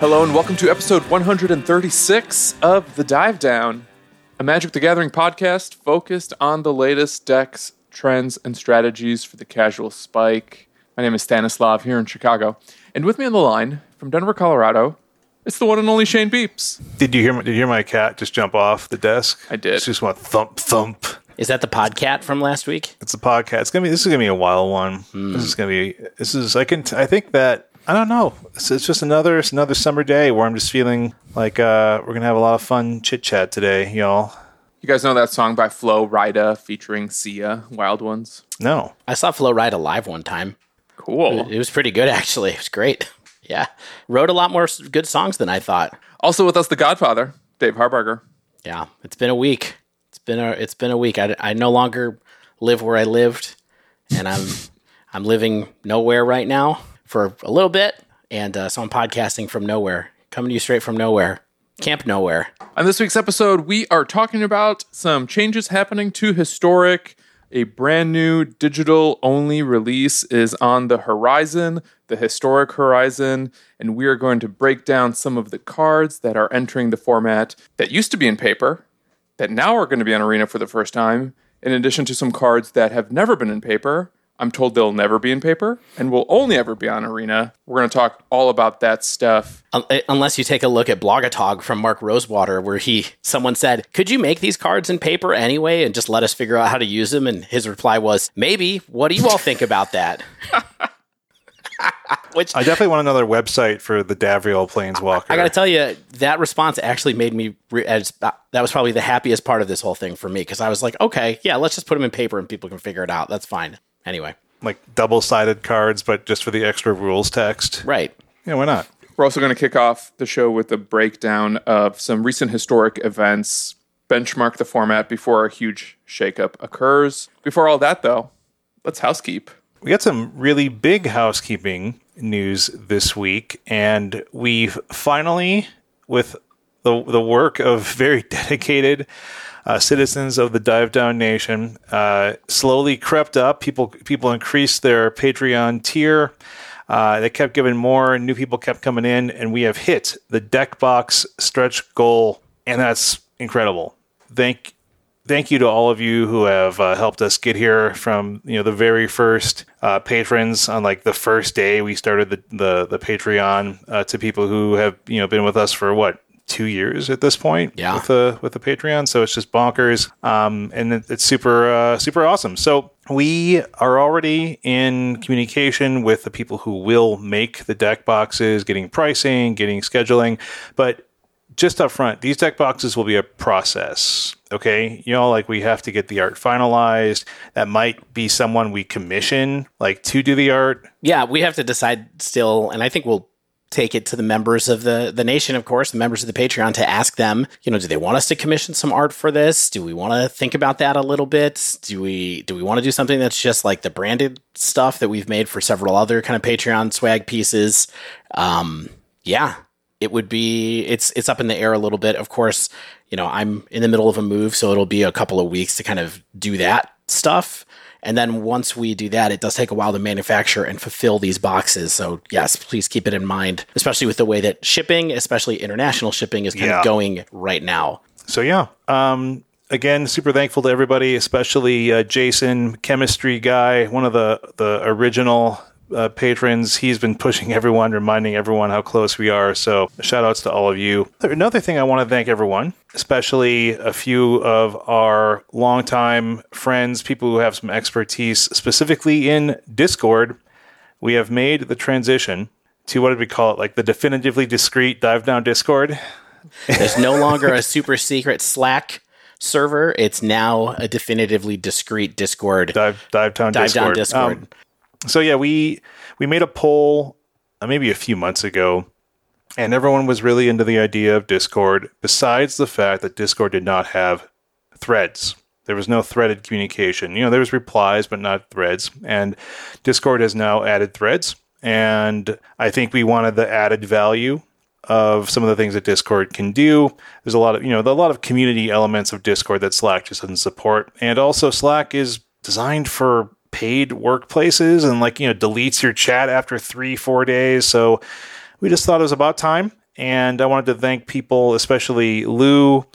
Hello and welcome to episode 136 of The Dive Down, a Magic the Gathering podcast focused on the latest decks, trends, and strategies for the casual spike. My name is Stanislav here in Chicago, and with me on the line from Denver, Colorado, it's the one and only Shane Beeps. Did you hear? My, did you hear my cat just jump off the desk? I did. It's just went thump thump. Is that the podcat from last week? It's a podcast. It's gonna be. This is gonna be a wild one. This hmm. is gonna be. This is. I can. I think that. I don't know. It's, it's just another. It's another summer day where I'm just feeling like uh, we're gonna have a lot of fun chit chat today, y'all. You guys know that song by Flo Rida featuring Sia, Wild Ones? No. I saw Flo Ride live one time. Cool. It was pretty good, actually. It was great. Yeah. Wrote a lot more good songs than I thought. Also with us, the Godfather, Dave Harbarger. Yeah. It's been a week. It's been a, it's been a week. I, I no longer live where I lived, and I'm, I'm living nowhere right now for a little bit. And uh, so I'm podcasting from nowhere, coming to you straight from nowhere, Camp Nowhere. On this week's episode, we are talking about some changes happening to Historic. A brand new digital only release is on the horizon, the Historic horizon, and we are going to break down some of the cards that are entering the format that used to be in paper, that now are going to be on Arena for the first time, in addition to some cards that have never been in paper. I'm told they'll never be in paper and will only ever be on Arena. We're going to talk all about that stuff uh, Unless you take a look at Blogatog from Mark Rosewater, where he someone said, "Could you make these cards in paper anyway, and just let us figure out how to use them?" And his reply was, "Maybe. What do you all think about that?" Which I definitely want another website for the Davriel Planeswalker. I got to tell you, that response actually made me. Re- as, that was probably the happiest part of this whole thing for me because I was like, "Okay, yeah, let's just put them in paper and people can figure it out. That's fine." Anyway, like double sided cards, but just for the extra rules text. right. Yeah, why not? We're also going to kick off the show with a breakdown of some recent historic events, benchmark the format before a huge shakeup occurs. Before all that, though, let's housekeep. We got some really big housekeeping news this week, and we've finally, with the the work of very dedicated uh, citizens of the Dive Down Nation, uh, slowly crept up. People people increased their Patreon tier. Uh, they kept giving more, and new people kept coming in, and we have hit the deck box stretch goal, and that's incredible. Thank thank you to all of you who have uh, helped us get here from you know the very first uh, patrons on like the first day we started the the, the Patreon uh, to people who have you know been with us for what two years at this point Yeah. with the with the Patreon so it's just bonkers um, and it, it's super uh, super awesome so we are already in communication with the people who will make the deck boxes getting pricing getting scheduling but just up front, these deck boxes will be a process. Okay. You know, like we have to get the art finalized. That might be someone we commission, like to do the art. Yeah, we have to decide still, and I think we'll take it to the members of the the nation, of course, the members of the Patreon, to ask them, you know, do they want us to commission some art for this? Do we want to think about that a little bit? Do we do we want to do something that's just like the branded stuff that we've made for several other kind of Patreon swag pieces? Um, yeah, it would be it's it's up in the air a little bit. Of course, you know, I'm in the middle of a move, so it'll be a couple of weeks to kind of do that stuff. And then once we do that, it does take a while to manufacture and fulfill these boxes. So yes, please keep it in mind, especially with the way that shipping, especially international shipping, is kind Yeah. of going right now. So yeah. Um, again, super thankful to everybody, especially uh, Jason, chemistry guy, one of the the original uh, patrons. He's been pushing everyone, reminding everyone how close we are. So shout outs to all of you. Another thing I want to thank everyone, especially a few of our longtime friends, people who have some expertise, specifically in Discord. We have made the transition to what did we call it? Like the definitively discreet dive down Discord. There's no longer a super secret Slack server. It's now a definitively discreet Discord. Dive dive down Dive Discord. down Discord. Um, so yeah, we we made a poll uh, maybe a few months ago, and everyone was really into the idea of Discord. Besides the fact that Discord did not have threads, there was no threaded communication. You know, there was replies, but not threads. And Discord has now added threads, and I think we wanted the added value of some of the things that Discord can do. There's a lot of, you know, a lot of community elements of Discord that Slack just doesn't support. And also Slack is designed for paid workplaces and like, you know, deletes your chat after 3 4 days. So we just thought it was about time and I wanted to thank people, especially Lou,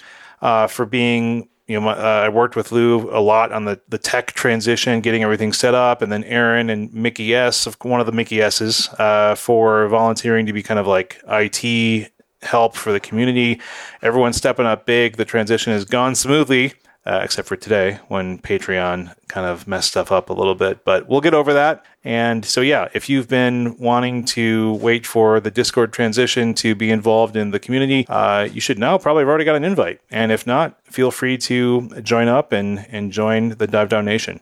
uh, for being you know, uh, I worked with Lou a lot on the, the tech transition, getting everything set up, and then Aaron and Mickey S, one of the Mickey S's, uh, for volunteering to be kind of like IT help for the community. Everyone's stepping up big. The transition has gone smoothly uh, except for today when Patreon kind of messed stuff up a little bit. But we'll get over that. And so, yeah, if you've been wanting to wait for the Discord transition to be involved in the community, uh, you should now probably have already got an invite. And if not, feel free to join up and, and join the Dive Down Nation.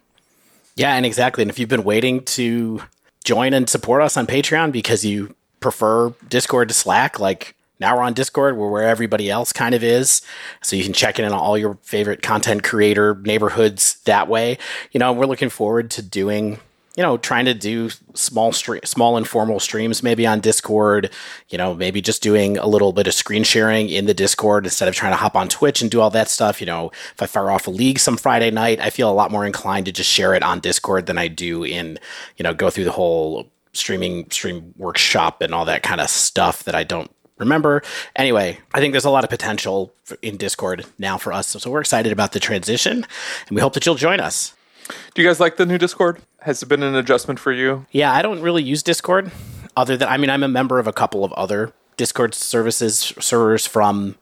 Yeah, and exactly. And if you've been waiting to join and support us on Patreon because you prefer Discord to Slack, like now we're on Discord, we're where everybody else kind of is. So you can check in on all your favorite content creator neighborhoods that way. You know, we're looking forward to doing you know, trying to do small stream, small informal streams maybe on Discord, you know, maybe just doing a little bit of screen sharing in the Discord instead of trying to hop on Twitch and do all that stuff. You know, if I fire off a league some Friday night, I feel a lot more inclined to just share it on Discord than I do in, you know, go through the whole streaming stream workshop and all that kind of stuff that I don't remember. Anyway, I think there's a lot of potential in Discord now for us. So we're excited about the transition and we hope that you'll join us. Do you guys like the new Discord? Has it been an adjustment for you? Yeah, I don't really use Discord other than, I mean, I'm a member of a couple of other Discord services, servers from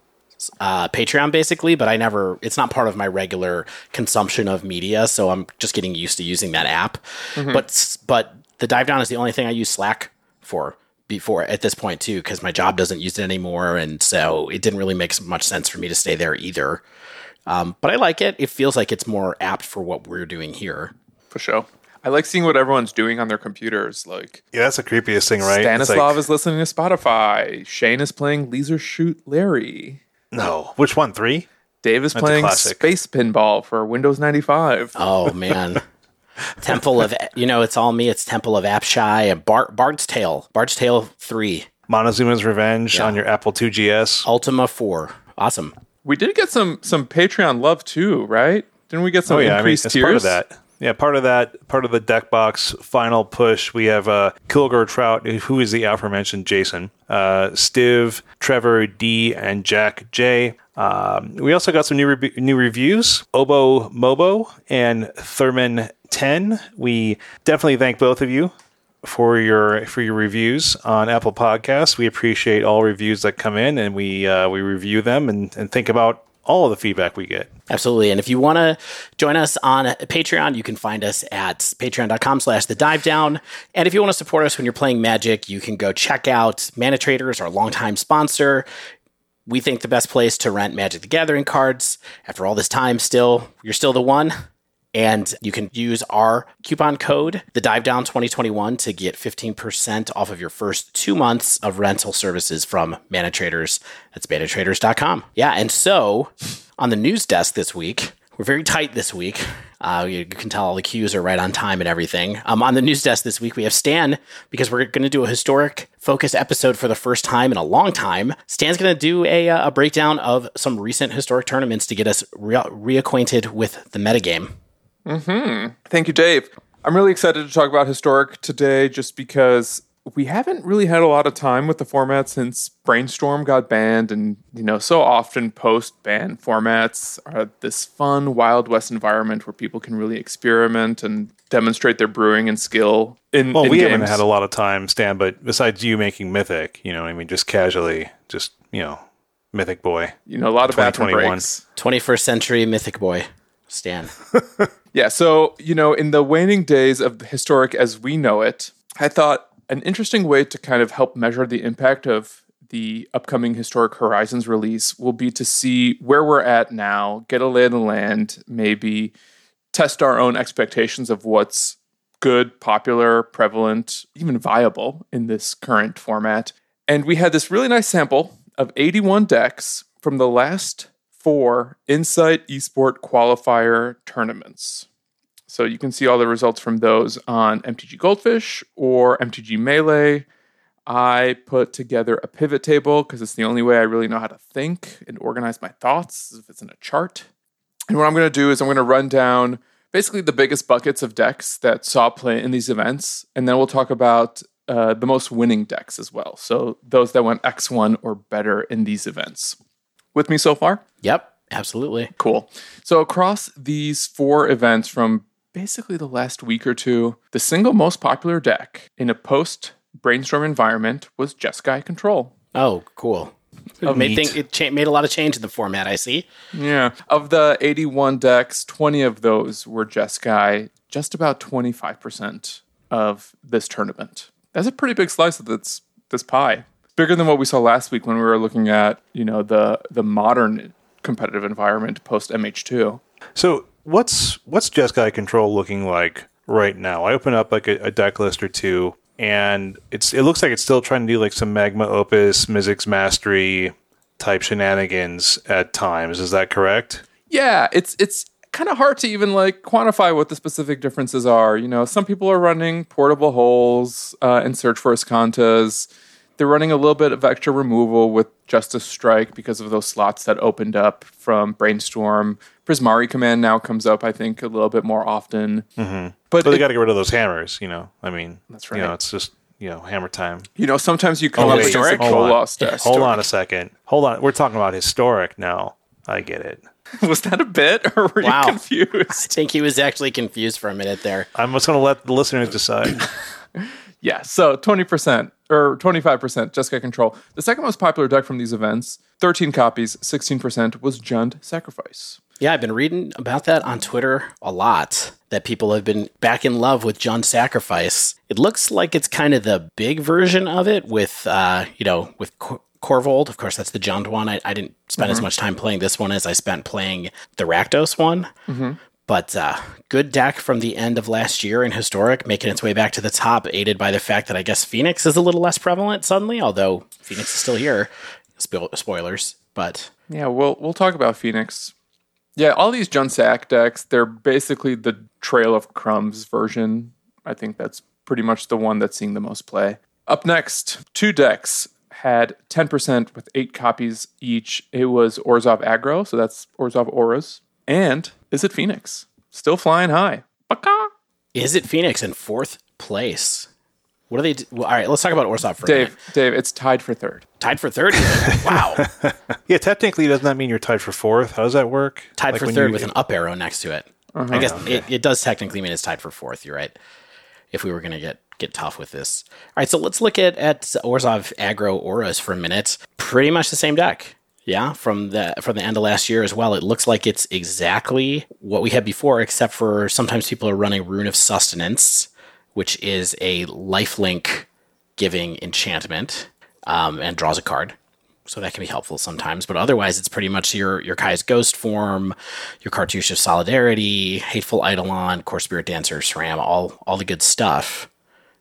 uh, Patreon basically, but I never, it's not part of my regular consumption of media. So I'm just getting used to using that app. Mm-hmm. But, but the dive down is the only thing I use Slack for before at this point too because my job doesn't use it anymore and so it didn't really make much sense for me to stay there either um, but i like it it feels like it's more apt for what we're doing here for sure I like seeing what everyone's doing on their computers. Like, yeah, that's the creepiest thing, right? Stanislav like, is listening to Spotify. Shane is playing Laser Shoot Larry. No, which one? Three. Dave is that's playing Space Pinball for Windows ninety five. Oh man, Temple of, you know, it's all me. It's Temple of Apshai and Bar- Bard's Tale. Bard's Tale 3. Montezuma's Revenge yeah. on your Apple 2GS. Ultima 4. Awesome. We did get some some Patreon love too, right? Didn't we get some oh, yeah, increased I mean, tiers? Part of that. Yeah, part of that, part of the deck box final push, we have uh, Kilgore Trout, who is the aforementioned Jason, uh, Stiv, Trevor D, and Jack J. Um, we also got some new re- new reviews. Obo Mobo and Thurman 10. We definitely thank both of you for your for your reviews on Apple Podcasts. We appreciate all reviews that come in, and we uh, we review them and, and think about all of the feedback we get. Absolutely. And if you want to join us on Patreon, you can find us at patreon.com slash the dive down. And if you want to support us when you're playing Magic, you can go check out Mana Traders, our longtime sponsor. We think the best place to rent Magic the Gathering cards. After all this time, still, you're still the one. And you can use our coupon code, the dive down 2021 to get 15% off of your first two months of rental services from Mana Traders. That's manatraders.com. Yeah. And so on the news desk this week, we're very tight this week. Uh, you, can tell all the cues are right on time and everything. Um, on the news desk this week, we have Stan because we're going to do a historic focused episode for the first time in a long time. Stan's going to do a, uh, a breakdown of some recent historic tournaments to get us re- reacquainted with the metagame. Hmm. Thank you, Dave. I'm really excited to talk about historic today, just because we haven't really had a lot of time with the format since Brainstorm got banned, and you know, so often post-ban formats are this fun Wild West environment where people can really experiment and demonstrate their brewing and skill. In well, in we games. haven't had a lot of time, Stan. But besides you making Mythic, you know, I mean, just casually, just you know, Mythic Boy. You know, a lot of bathroom breaks. 21st century Mythic Boy, Stan. Yeah, so, you know, in the waning days of the historic as we know it, I thought an interesting way to kind of help measure the impact of the upcoming Historic Horizons release will be to see where we're at now, get a lay of the land, maybe test our own expectations of what's good, popular, prevalent, even viable in this current format. And we had this really nice sample of 81 decks from the last four Insight Esport qualifier tournaments. So you can see all the results from those on MTG Goldfish or MTG Melee. I put together a pivot table because it's the only way I really know how to think and organize my thoughts if it's in a chart. And what I'm going to do is I'm going to run down basically the biggest buckets of decks that saw play in these events, and then we'll talk about uh, the most winning decks as well. So those that went X1 or better in these events. With me so far? Yep, absolutely. Cool. So across these four events from basically the last week or two, the single most popular deck in a post brainstorm environment was Jeskai Control. Oh, cool. It made, thing, it cha- made a lot of change in the format, I see. Yeah. Of the 81 decks, 20 of those were Jeskai, just about 25% of this tournament. That's a pretty big slice of this this pie. Bigger than what we saw last week when we were looking at, you know, the the modern competitive environment post MH2. So what's what's Jeskai Control looking like right now? I open up like a, a deck list or two, and it's it looks like it's still trying to do like some Magma Opus, Mizzix Mastery type shenanigans at times. Is that correct? Yeah, it's it's kind of hard to even like quantify what the specific differences are. You know, some people are running portable holes uh, in search for Escantas. They're running a little bit of extra removal with Justice Strike because of those slots that opened up from Brainstorm. Prismari command now comes up, I think, a little bit more often. Mm-hmm. But But they got to get rid of those hammers. You know, I mean, That's right. You know, it's just you know hammer time. you know, sometimes you come Oh, up wait, against a historic? Hold on. Koloss deck. Hold on a second. Hold on. We're talking about historic now. I get it. Was that a bit, or were Wow. you confused? I think he was actually confused for a minute there. I'm just going to let the listeners decide. Yeah, so 20% or 25% Jeskai Control. The second most popular deck from these events, 13 copies, 16% was Jund Sacrifice. Yeah, I've been reading about that on Twitter a lot. That people have been back in love with Jund Sacrifice. It looks like it's kind of the big version of it with, uh, you know, with Cor- Korvold. Of course, that's the Jund one. I, I didn't spend as much time playing this one as I spent playing the Rakdos one. But uh, good deck from the end of last year in Historic, making its way back to the top, aided by the fact that I guess Phoenix is a little less prevalent suddenly, although Phoenix is still here. Spoil- spoilers, but Yeah, we'll we'll talk about Phoenix. Yeah, all these Jund Sac decks, they're basically the Trail of Crumbs version. I think that's pretty much the one that's seeing the most play. Up next, two decks had 10% with eight copies each. It was Orzhov Aggro, so that's Orzhov Auras. And Izzet Phoenix? Still flying high. Baka! Is it Phoenix in fourth place? What are they do? Well, all right, let's talk about Orzhov for a minute. Dave, Dave, it's tied for third. Tied for third. wow. yeah, technically, doesn't that mean you're tied for fourth? How does that work? Tied Like for third you- with an up arrow next to it. Uh-huh. I guess it, it does technically mean it's tied for fourth. You're right. If we were going to get get tough with this. All right, so let's look at at Orzhov aggro auras for a minute. Pretty much the same deck. Yeah, from the from the end of last year as well. It looks like it's exactly what we had before, except for sometimes people are running Rune of Sustenance, which is a lifelink giving enchantment um, and draws a card. So that can be helpful sometimes. But otherwise, it's pretty much your your Kaya's Ghostform, your Cartouche of Solidarity, Hateful Eidolon, Kor Spirit Dancer, SRAM, all all the good stuff.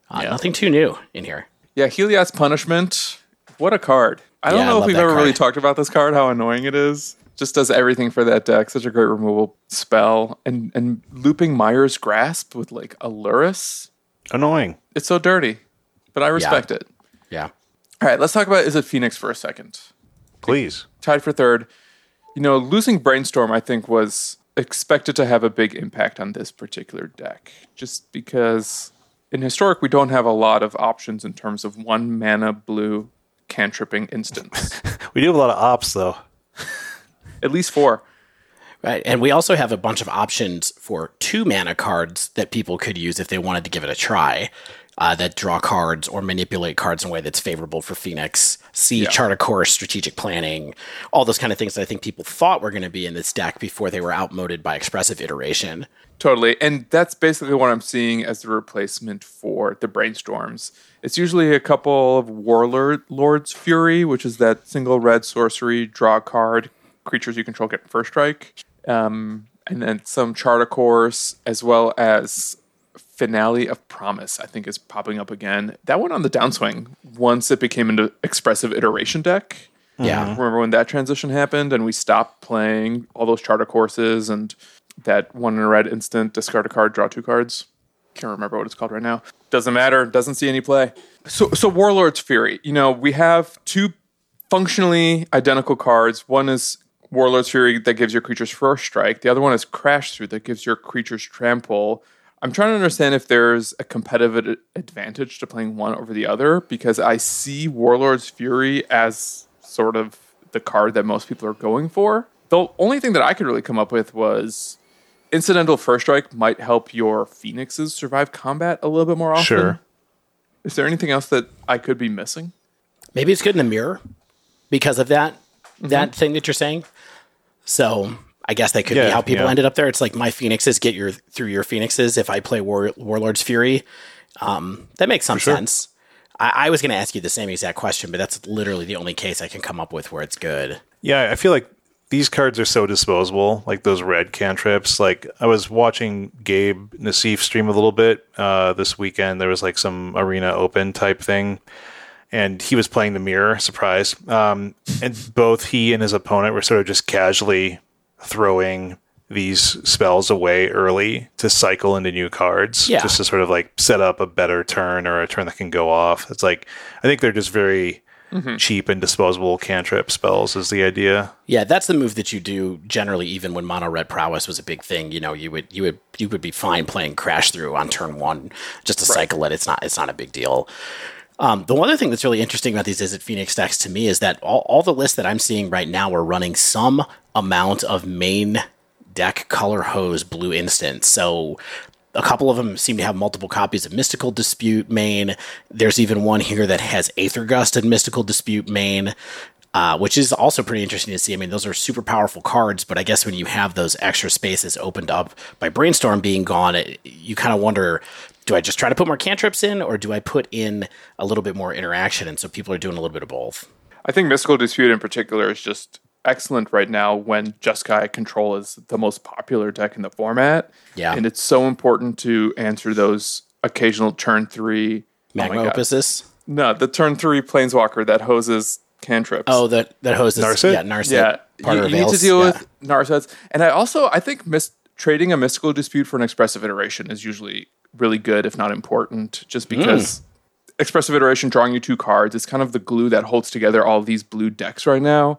Uh, Nothing too new in here. Yeah, Heliod's Punishment. What a card. I don't Yeah, I know if we've that ever really talked about this card, how annoying it is. Just does everything for that deck. Such a great removal spell. And and looping Mire's Grasp with like a Lurrus. Annoying. It's so dirty. But I respect it. Yeah. All right, let's talk about Izzet Phoenix for a second. Please. Tied for third. You know, losing Brainstorm, I think, was expected to have a big impact on this particular deck. Just because in Historic, we don't have a lot of options in terms of one mana blue cantripping instants. We do have a lot of ops, though. At least four. Right. And we also have a bunch of options for two mana cards that people could use if they wanted to give it a try. Uh, that draw cards or manipulate cards in a way that's favorable for Phoenix. See chart of course, strategic planning, all those kind of things that I think people thought were going to be in this deck before they were outmoded by expressive iteration. Totally. And that's basically what I'm seeing as the replacement for the brainstorms. It's usually a couple of Warlord Lord's Fury, which is that single red sorcery, draw card, creatures you control get first strike. Um, and then some Chart a Course, as well as Finale of Promise, I think is popping up again. That went on the downswing once it became an expressive iteration deck. Yeah. Remember when that transition happened and we stopped playing all those Chart a Courses and that one in a red instant, discard a card, draw two cards? Can't remember what it's called right now. Doesn't matter. Doesn't see any play. So, so Warlord's Fury. You know, we have two functionally identical cards. One is Warlord's Fury that gives your creatures first strike. The other one is Crash Through that gives your creatures trample. I'm trying to understand if there's a competitive ad- advantage to playing one over the other because I see Warlord's Fury as sort of the card that most people are going for. The only thing that I could really come up with was incidental first strike might help your phoenixes survive combat a little bit more often. Sure. Is there anything else that I could be missing? Maybe it's good in the mirror because of that mm-hmm. that thing that you're saying. So I guess that could be how people yeah. ended up there. It's like my phoenixes get your through your phoenixes if I play War, Warlord's Fury. Um, that makes some sure. sense. I, I was going to ask you the same exact question, but that's literally the only case I can come up with where it's good. Yeah, I feel like these cards are so disposable, like those red cantrips. Like I was watching Gabe Nassif stream a little bit uh, this weekend. There was like some arena open type thing, and he was playing the mirror. Surprise! Um, and both he and his opponent were sort of just casually throwing these spells away early to cycle into new cards, Yeah. just to sort of like set up a better turn or a turn that can go off. It's like I think they're just very cheap and disposable cantrip spells is the idea. Yeah, that's the move that you do generally, even when mono red prowess was a big thing. You know, you would you would you would be fine playing crash through on turn one just to cycle it. It's not it's not a big deal. Um, the other thing that's really interesting about these Izzet Phoenix decks to me is that all, all the lists that I'm seeing right now are running some amount of main deck color hose blue instant. So a couple of them seem to have multiple copies of Mystical Dispute main. There's even one here that has Aether Gust and Mystical Dispute main. Uh, which is also pretty interesting to see. I mean, those are super powerful cards, but I guess when you have those extra spaces opened up by Brainstorm being gone, it, you kind of wonder do I just try to put more cantrips in, or do I put in a little bit more interaction? And so people are doing a little bit of both. I think Mystical Dispute in particular is just excellent right now when Jeskai Control is the most popular deck in the format. Yeah. And it's so important to answer those occasional turn three. Magma oh my God. Opuses. No, the turn three Planeswalker that hoses cantrips. Oh, that that hoses. Narset? Yeah, Narset. yeah. Part You, of you need to deal Yeah. with Narsets. And I also, I think mis- trading a Mystical Dispute for an Expressive Iteration is usually really good, if not important, just Hmm. because Expressive Iteration drawing you two cards is kind of the glue that holds together all these blue decks right now.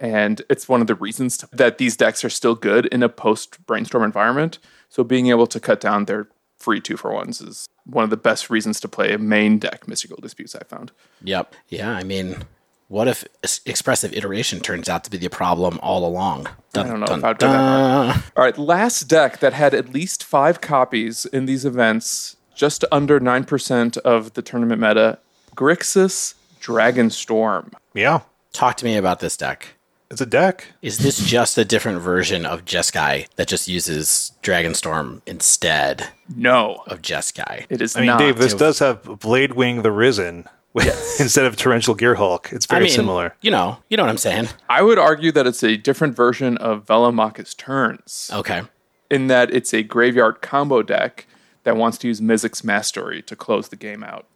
And it's one of the reasons that these decks are still good in a post brainstorm environment. So being able to cut down their free two for ones is one of the best reasons to play a main deck Mystical Disputes I found. Yep. Yeah. I mean, what if expressive iteration turns out to be the problem all along? Dun, I don't know dun, if I'd go that dun. All right, last deck that had at least five copies in these events, just under 9% of the tournament meta Grixis Dragonstorm. Yeah, Talk to me about this deck. It's a deck. Is this just a different version of Jeskai that just uses Dragonstorm instead No, of Jeskai? it is I mean, not. Dave, this does have Bladewing the Risen instead of Torrential Gearhulk. It's very I mean, similar. You know, you know what I'm saying. I would argue that it's a different version of Velomachus Turns, Okay. in that it's a graveyard combo deck that wants to use Mizzix Mastery to close the game out.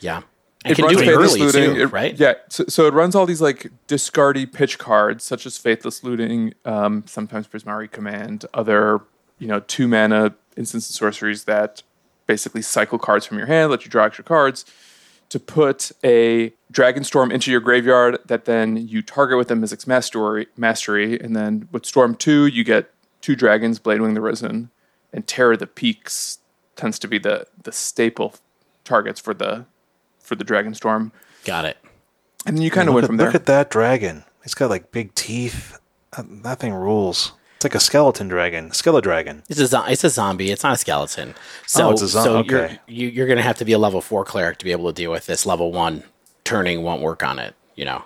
Yeah. It can runs do Faithless Looting, too, it- right? Yeah, so, so it runs all these like discardy pitch cards, such as Faithless Looting, um, sometimes Prismari Command, other you know two mana instants and sorceries that basically cycle cards from your hand, let you draw extra cards to put a dragon storm into your graveyard that then you target with a Mizzix Mastery, Mastery, and then with Storm two you get two dragons, Bladewing the Risen, and Terror the Peaks tends to be the the staple targets for the for the Dragonstorm. Got it. And then you kind of Look, went at, from there. look at that dragon. It's got like big teeth. That, that thing rules. It's like a skeleton dragon, skeledragon. It's a zo- it's a zombie. It's not a skeleton. So Oh, it's a zo- so okay. you're you, you're going to have to be a level four cleric to be able to deal with this. Level one turning won't work on it. You know.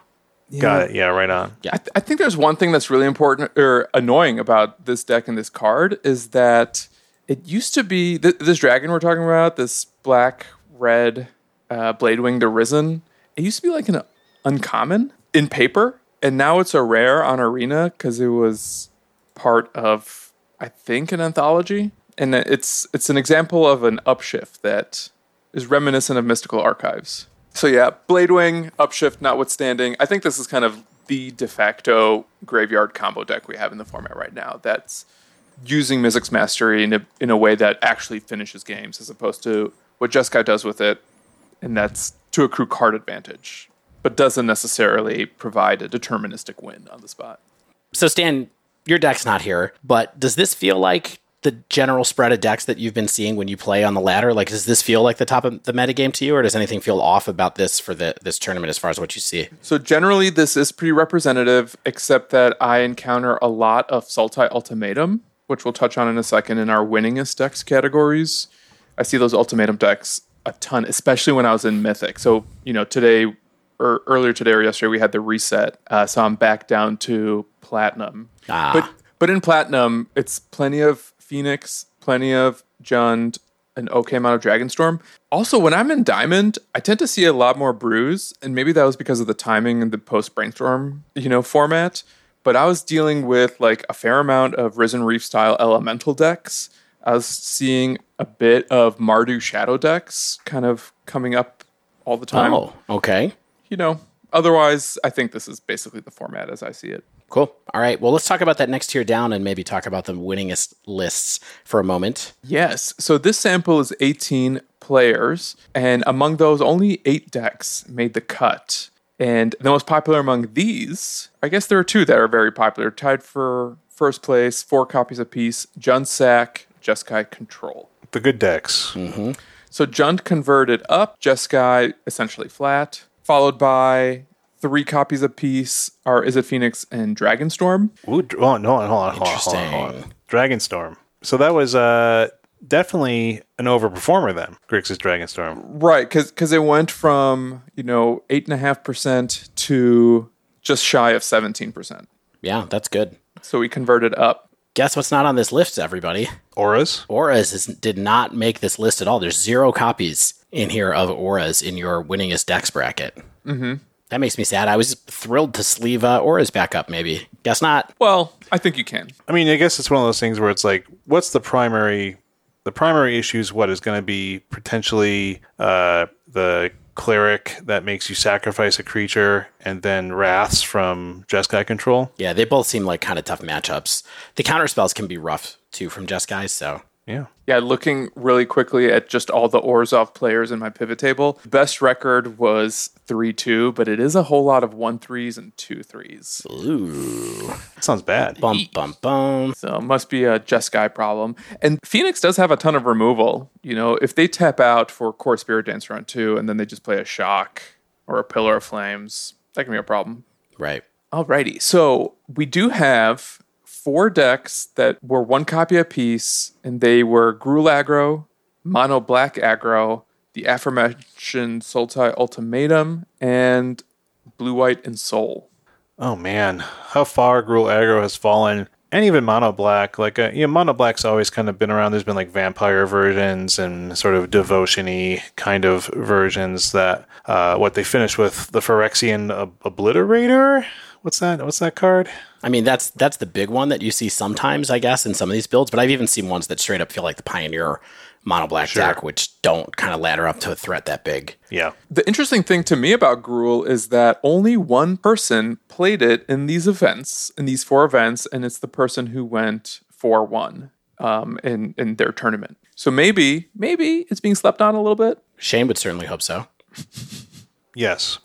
Got it. Yeah, right on. Yeah. I, th- I think there's one thing that's really important or annoying about this deck and this card is that it used to be th- this dragon we're talking about, this black red uh, Bladewing the Risen. It used to be like an uncommon in paper, and now it's a rare on Arena because it was part of I think an anthology, and it's it's an example of an upshift that is reminiscent of Mystical Archives. So yeah, Bladewing, Upshift notwithstanding, I think this is kind of the de facto graveyard combo deck we have in the format right now. That's using Mizzix Mastery in a, in a way that actually finishes games, as opposed to what Jeskai does with it, and that's to accrue card advantage, but doesn't necessarily provide a deterministic win on the spot. So Stan, your deck's not here, but does this feel like the general spread of decks that you've been seeing when you play on the ladder? Like, does this feel like the top of the metagame to you, or does anything feel off about this for the this tournament as far as what you see? So generally, this is pretty representative, except that I encounter a lot of Sultai Ultimatum, which we'll touch on in a second in our winningest decks categories. I see those Ultimatum decks a ton, especially when I was in Mythic. So you know, today or earlier today or yesterday, we had the reset, uh, so I'm back down to Platinum. Ah. But but in Platinum, it's plenty of Phoenix, plenty of Jund, an okay amount of Dragonstorm. Also, when I'm in Diamond, I tend to see a lot more brews, and maybe that was because of the timing and the post brainstorm, you know, format. But I was dealing with like a fair amount of Risen Reef style elemental decks. I was seeing a bit of Mardu Shadow decks kind of coming up all the time. Oh, okay. You know, otherwise, I think this is basically the format as I see it. Cool. All right. Well, let's talk about that next tier down and maybe talk about the winningest lists for a moment. Yes. So this sample is 18 players, and among those, only eight decks made the cut. And the most popular among these, I guess there are two that are very popular, tied for first place, four copies apiece Jund Sack, Jeskai Control. The good decks. So Jund converted up, Jeskai essentially flat, followed by three copies apiece are Izzet Phoenix and Dragonstorm. Ooh, dr- hold on, hold on, hold on, hold on, hold on, hold on. Dragonstorm. So that was uh, definitely an overperformer then, Grixis Dragonstorm. Right, because it went from, you know, 8.5% to just shy of 17%. Yeah, that's good. So we converted up. Guess what's not on this list, everybody? Auras? Auras is, did not make this list at all. There's zero copies in here of Auras in your winningest decks bracket. Mm-hmm. That makes me sad. I was thrilled to sleeve uh, Auras back up, maybe. Guess not. Well, I think you can. I mean, I guess it's one of those things where it's like, what's the primary? The primary issue is what is going to be potentially uh, the cleric that makes you sacrifice a creature, and then wraths from Jeskai control. Yeah, they both seem like kind of tough matchups. The counter spells can be rough too from Guys, so Yeah, Yeah, looking really quickly at just all the Orzhov players in my pivot table, best record was 3 2, but it is a whole lot of 1 3s and 2 3s. ooh, that sounds bad. bum bum bum. So it must be a Jeskai problem. And Phoenix does have a ton of removal. You know, if they tap out for Kor Spirit Dancer on two and then they just play a Shock or a Pillar of Flames, that can be a problem. Right. Alrighty, so we do have four decks that were one copy apiece, and they were Gruul aggro, Mono Black aggro, the aforementioned Sultai Ultimatum, and Blue White and Soul. Oh man, how far Gruul aggro has fallen, and even Mono Black. Like, uh, you know, Mono Black's always kind of been around. There's been like vampire versions and sort of devotion-y kind of versions. That uh, what they finished with the Phyrexian Ob- Obliterator. What's that? What's that card? I mean, that's that's the big one that you see sometimes, I guess, in some of these builds. But I've even seen ones that straight up feel like the Pioneer Mono Black deck, which don't kind of ladder up to a threat that big. Yeah, The interesting thing to me about Gruul is that only one person played it in these events, in these four events, and it's the person who went 4 1 um, in, in their tournament. So maybe, maybe it's being slept on a little bit. Shane would certainly hope so. Yes.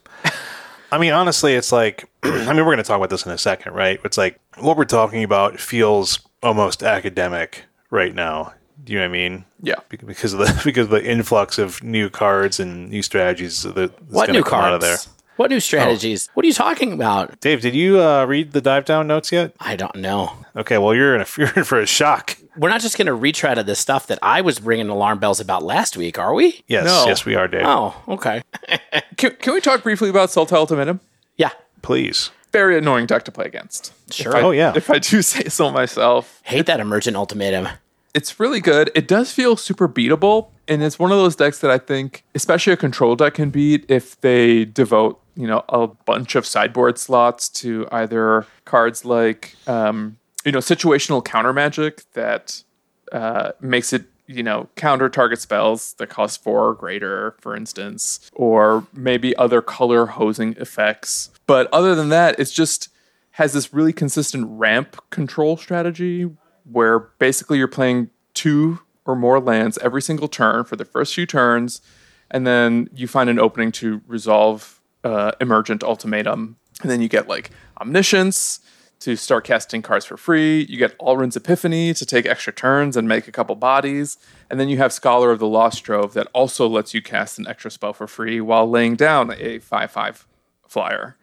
I mean, honestly, it's like, I mean, we're going to talk about this in a second, right? It's like what we're talking about feels almost academic right now. Do you know what I mean? Yeah. Bec- Because of the because of the influx of new cards and new strategies that that's What going new to come out of cards? There. What new strategies? What are you talking about? Dave, did you uh, read the dive down notes yet? I don't know. Okay, well, you're in a you're in for a shock. We're not just going to retread of the stuff that I was ringing alarm bells about last week, are we? Yes, No. yes, we are, Dave. Oh, okay. Can, can we talk briefly about Sultai Ultimatum? yeah, Please. Very annoying deck to play against. sure. I- Oh, yeah. If I do say so myself. Hate that emergent ultimatum. It's really good. It does feel super beatable, and it's one of those decks that I think, especially a control deck, can beat if they devote, you know, a bunch of sideboard slots to either cards like, um, you know, situational counter magic that uh, makes it, you know, counter target spells that cost four or greater, for instance, or maybe other color hosing effects. But other than that, it's just has this really consistent ramp control strategy where basically you're playing two or more lands every single turn for the first few turns, and then you find an opening to resolve uh, emergent ultimatum, and then you get like omniscience to start casting cards for free. You get Alrund's Epiphany to take extra turns and make a couple bodies. And then you have Scholar of the Lost Trove that also lets you cast an extra spell for free while laying down a 5 5 flyer.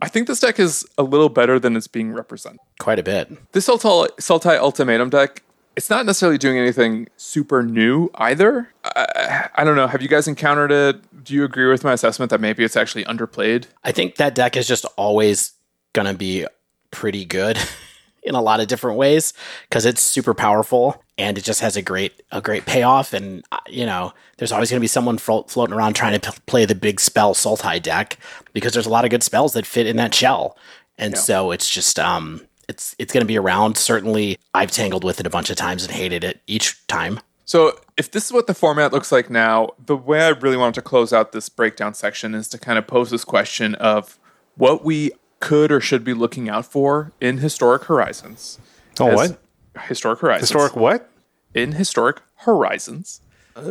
I think this deck is a little better than it's being represented. Quite a bit. This Sultai Ultimatum deck, it's not necessarily doing anything super new either. I, I don't know. Have you guys encountered it? Do you agree with my assessment that maybe it's actually underplayed? I think that deck is just always going to be pretty good in a lot of different ways because it's super powerful and it just has a great a great payoff and uh, you know there's always going to be someone flo- floating around trying to p- play the big spell Sultai deck because there's a lot of good spells that fit in that shell and Yeah. so it's just um it's it's going to be around certainly I've tangled with it a bunch of times and hated it each time So, if this is what the format looks like now, the way I really wanted to close out this breakdown section is to kind of pose this question of what we could or should be looking out for in Historic Horizons. Oh, what? Historic Horizons. Historic what? in Historic Horizons. Uh.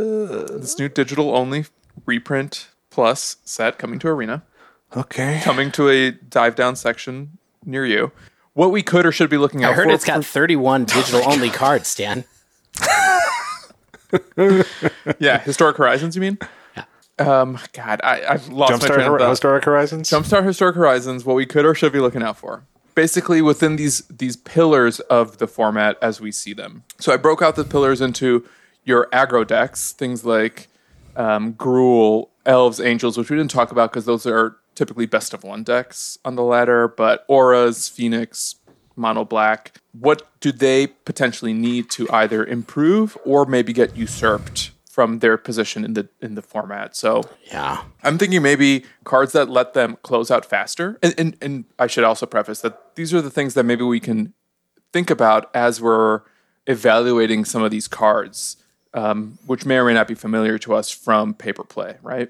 this new digital only reprint plus set coming to Arena, Okay. coming to a dive down section near you. What we could or should be looking out I heard for. it's got 31 digital only cards Stan yeah, Historic Horizons, you mean? Yeah. Um, God, I, I've lost my Jumpstart train of thought. Historic Horizons? Jumpstart Historic Horizons, what we could or should be looking out for. Basically, within these these pillars of the format as we see them. So I broke out the pillars into your aggro decks, things like um, Gruul, Elves, Angels, which we didn't talk about because those are typically best of one decks on the ladder, but Auras, Phoenix, Mono Black. What do they potentially need to either improve or maybe get usurped from their position in the in the format? So yeah I'm thinking maybe cards that let them close out faster. And, and, and I should also preface that these are the things that maybe we can think about as we're evaluating some of these cards, um, which may or may not be familiar to us from paper play, right?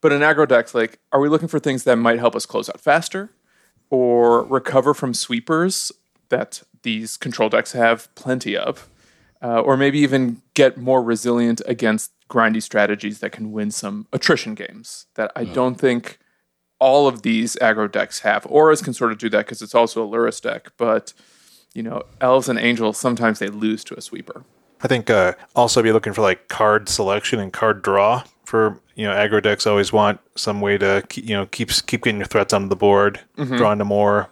But in aggro decks, like, are we looking for things that might help us close out faster or recover from sweepers that these control decks have plenty of? uh, or maybe even get more resilient against grindy strategies that can win some attrition games that I don't think all of these aggro decks have. Auras can sort of do that because it's also a Lurrus deck, but you know, elves and angels sometimes they lose to a sweeper. I think uh, also be looking for like card selection and card draw for you know aggro decks. Always want some way to keep, you know keep keep getting your threats onto the board, draw into more,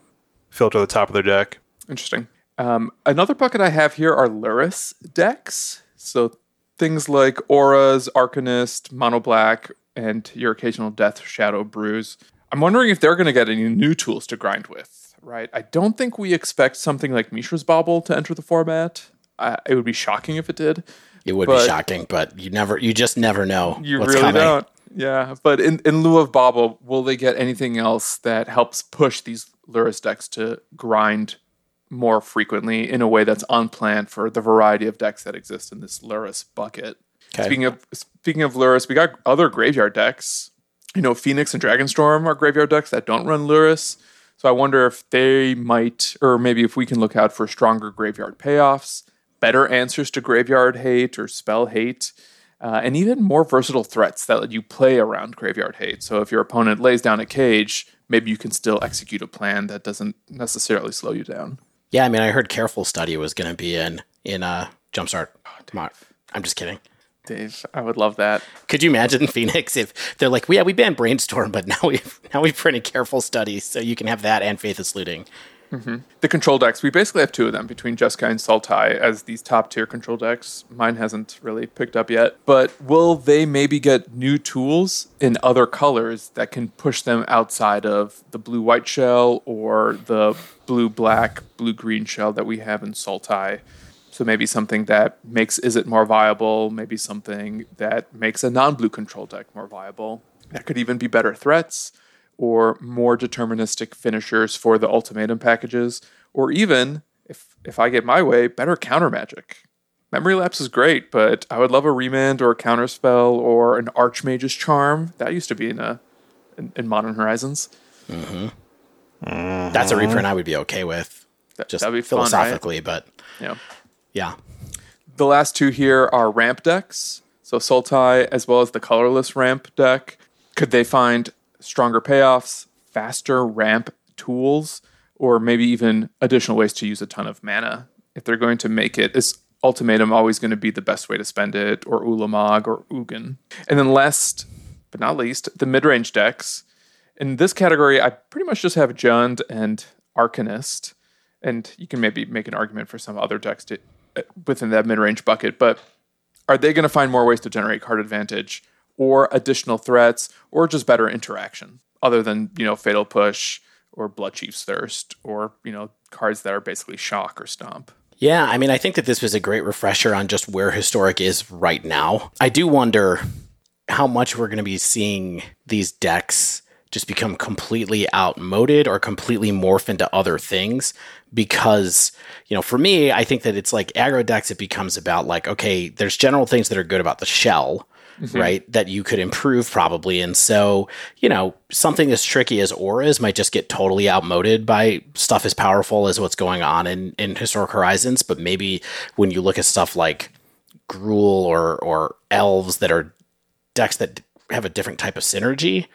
filter the top of their deck. Interesting. Um, another bucket I have here are Lurrus decks. So things like Auras, Arcanist, Mono Black, and your occasional Death Shadow Bruise. I'm wondering if they're going to get any new tools to grind with, right? I don't think we expect something like Mishra's Bauble to enter the format. Uh, it would be shocking if it did. It would But- be shocking but you never you just never know You really coming. don't. Yeah, but in, in lieu of Bauble, will they get anything else that helps push these Lurrus decks to grind more frequently in a way that's unplanned for the variety of decks that exist in this Lurrus bucket? Okay. Speaking of speaking of Lurrus, we got other graveyard decks. You know, Phoenix and Dragonstorm are graveyard decks that don't run Lurrus. So I wonder if they might, or maybe if we can look out for stronger graveyard payoffs, better answers to graveyard hate or spell hate, uh, and even more versatile threats that let you play around graveyard hate. So if your opponent lays down a cage, maybe you can still execute a plan that doesn't necessarily slow you down. Yeah, I mean, I heard Careful Study was going to be in in uh, Jumpstart. Oh, I'm just kidding. Dave, I would love that. Could you imagine Phoenix if they're like, yeah, we banned Brainstorm, but now we now we printed Careful Study, so you can have that and Faithless Looting. Mm-hmm. The control decks, we basically have two of them between Jeskai and Sultai as these top tier control decks. Mine hasn't really picked up yet. But will they maybe get new tools in other colors that can push them outside of the blue white shell or the blue black, blue green shell that we have in Sultai? So maybe something that makes Izzet more viable, maybe something that makes a non blue control deck more viable. That could even be better threats or more deterministic finishers for the ultimatum packages, or even if if I get my way, better counter magic. Memory lapse is great, but I would love a remand or a Counterspell or an archmage's charm. That used to be in a in, in Modern Horizons. Mm-hmm. That's a reprint I would be okay with, That, just that'd be fun, right? philosophically, but Yeah. yeah. The last two here are ramp decks. So Sultai as well as the colorless ramp deck. Could they find stronger payoffs, faster ramp tools, or maybe even additional ways to use a ton of mana. If they're going to make it, is Ultimatum always going to be the best way to spend it, or Ulamog, or Ugin. And then last but not least, the mid range decks. In this category, I pretty much just have Jund and Arcanist, and you can maybe make an argument for some other decks to, uh, within that mid range bucket, but are they going to find more ways to generate card advantage or additional threats or just better interaction other than, you know, Fatal Push or Bloodchief's Thirst or, you know, cards that are basically shock or stomp? Yeah, I mean, I think that this was a great refresher on just where Historic is right now. I do wonder how much we're going to be seeing these decks just become completely outmoded or completely morph into other things because you know for me i think that it's like aggro decks it becomes about like okay there's general things that are good about the shell mm-hmm. right that you could improve probably and so you know something as tricky as auras might just get totally outmoded by stuff as powerful as what's going on in in historic horizons but maybe when you look at stuff like Gruul or or elves that are decks that have a different type of synergy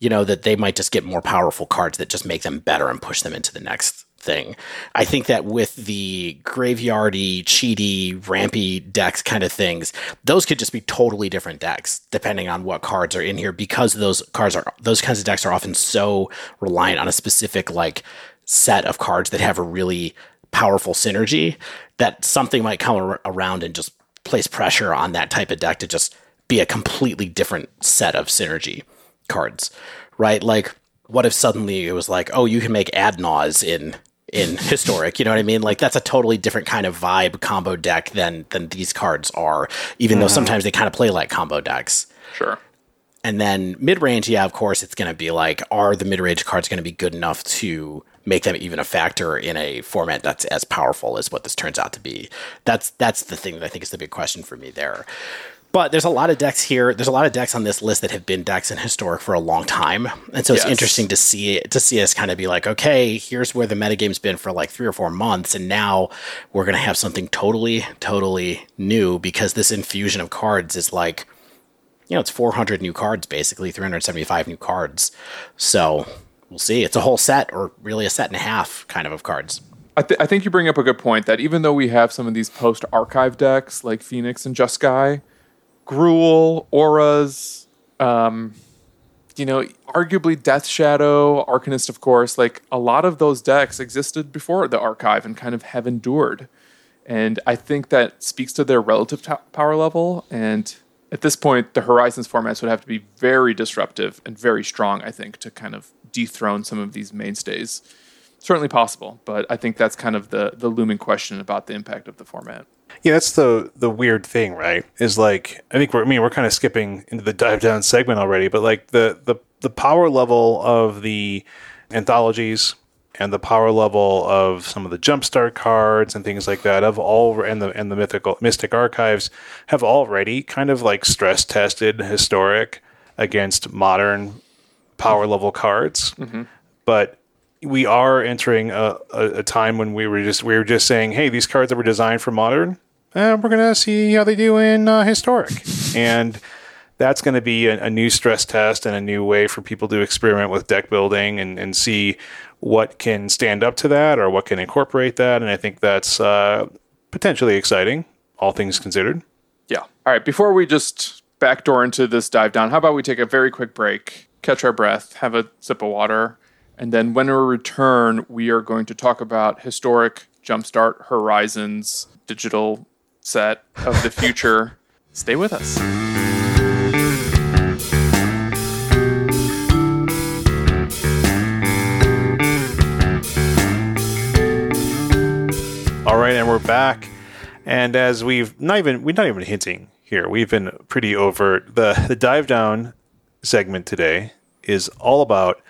you know, that they might just get more powerful cards that just make them better and push them into the next thing. I think that with the graveyardy, cheaty, rampy decks kind of things, those could just be totally different decks depending on what cards are in here because those cards are those kinds of decks are often so reliant on a specific like set of cards that have a really powerful synergy that something might come around and just place pressure on that type of deck to just be a completely different set of synergy cards, right? Like, what if suddenly it was like, oh, you can make Adnaz in in historic. You know what I mean? Like that's a totally different kind of vibe combo deck than than these cards are. Even mm-hmm. though sometimes they kind of play like combo decks. Sure. And then mid range, yeah, of course, it's going to be like, are the mid range cards going to be good enough to make them even a factor in a format that's as powerful as what this turns out to be? That's that's the thing that I think is the big question for me there. But there's a lot of decks here. There's a lot of decks on this list that have been decks in historic for a long time, and so it's interesting to see to see us kind of be like, okay, here's where the metagame's been for like three or four months, and now we're gonna have something totally, totally new because this infusion of cards is like, you know, it's 400 new cards basically, 375 new cards. So we'll see. It's a whole set, or really a set and a half, kind of of cards. I, th- I think you bring up a good point that even though we have some of these post archive decks like Phoenix and Jeskai Gruul, Auras, um, you know, arguably Death Shadow, Arcanist, of course. Like a lot of those decks existed before the archive and kind of have endured. And I think that speaks to their relative t- power level. And at this point, the Horizons formats would have to be very disruptive and very strong, I think, to kind of dethrone some of these mainstays. Certainly possible, but I think that's kind of the the looming question about the impact of the format. Yeah, that's the the weird thing, right? Is like I think we're I mean we're kind of skipping into the dive down segment already, but like the the the power level of the anthologies and the power level of some of the jumpstart cards and things like that of all and the and the mythical mystic archives have already kind of like stress tested historic against modern power level cards. Mm-hmm. But we are entering a, a, a, time when we were just we were just saying, hey, these cards that were designed for modern uh, we're to see how they do in uh, historic. and that's going to be a, a, new stress test and a new way for people to experiment with deck building and, and see what can stand up to that or what can incorporate that. And I think that's uh, potentially exciting, all things considered. Yeah. All right. Before we just backdoor into this dive down, how about we take a very quick break, catch our breath, have a sip of water, and then when we return, we are going to talk about historic Jumpstart Horizons digital set of the future. Stay with us. All right, and we're back. And as we've not even we're not even hinting here, we've been pretty overt. The the dive down segment today is all about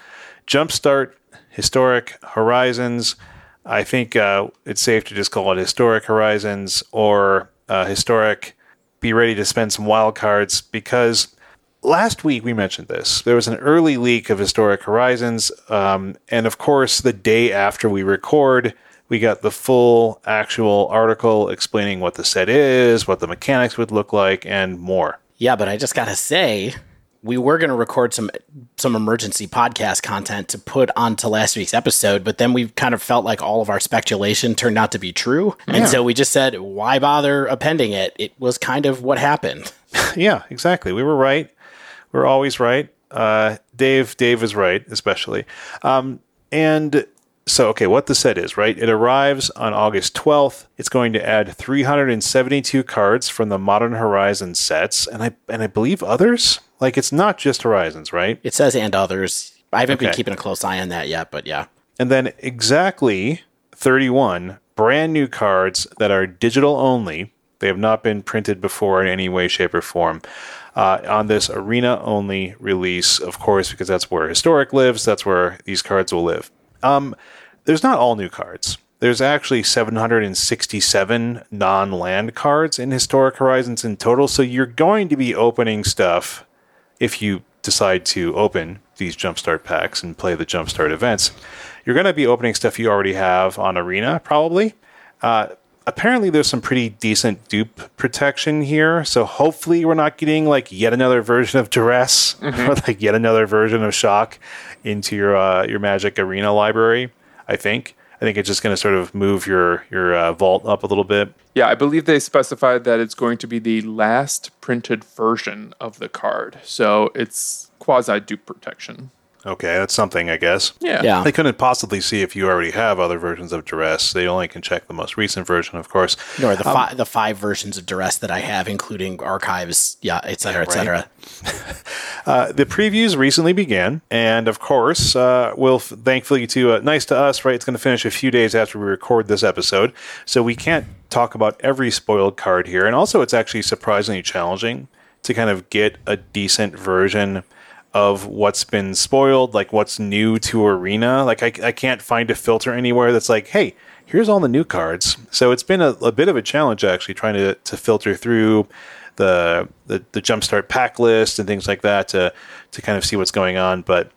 jumpstart historic horizons I think uh, it's safe to just call it Historic Horizons or uh, Historic. Be ready to spend some wild cards because last week we mentioned this. There was an early leak of Historic Horizons, um, and of course, the day after we record, we got the full actual article explaining what the set is, what the mechanics would look like, and more. Yeah, but I just gotta say, we were going to record some some emergency podcast content to put onto last week's episode, but then we kind of felt like all of our speculation turned out to be true, and so we just said, "Why bother appending it?" It was kind of what happened. yeah, exactly. We were right. We're always right. Uh, Dave, Dave is right, especially. Um, and so, okay, what the set is, right? It arrives on August 12th. It's going to add 372 cards from the Modern Horizon sets, and I and I believe others. Like it's not just Horizons, right? It says and others. I haven't been keeping a close eye on that yet, but yeah. And then exactly 31 brand new cards that are digital only. They have not been printed before in any way, shape, or form. Uh, on this arena only release, of course, because that's where Historic lives, that's where these cards will live. Um, there's not all new cards. There's actually 767 non land cards in Historic Horizons in total. So you're going to be opening stuff if you decide to open these Jumpstart packs and play the Jumpstart events. You're going to be opening stuff you already have on Arena, probably. Uh, apparently, there's some pretty decent dupe protection here. So hopefully, we're not getting like yet another version of Duress or like yet another version of Shock into your uh, your Magic Arena library. I think. I think it's just going to sort of move your your uh, vault up a little bit. Yeah, I believe they specified that it's going to be the last printed version of the card. So it's quasi dupe protection. Okay, that's something, I guess. Yeah. Yeah. They couldn't possibly see if you already have other versions of Duress. They only can check the most recent version, of course. Or the fi- the five versions of Duress that I have, including archives, yeah, et cetera, et cetera. Uh, the previews recently began, and of course, uh, will f- thankfully to uh, nice to us, right? It's going to finish a few days after we record this episode, so we can't talk about every spoiled card here. And also, it's actually surprisingly challenging to kind of get a decent version of what's been spoiled, like what's new to Arena. Like I, I can't find a filter anywhere that's like, hey, here's all the new cards. So it's been a, a bit of a challenge actually trying to, to filter through the, the the jumpstart pack list and things like that to to kind of see what's going on. But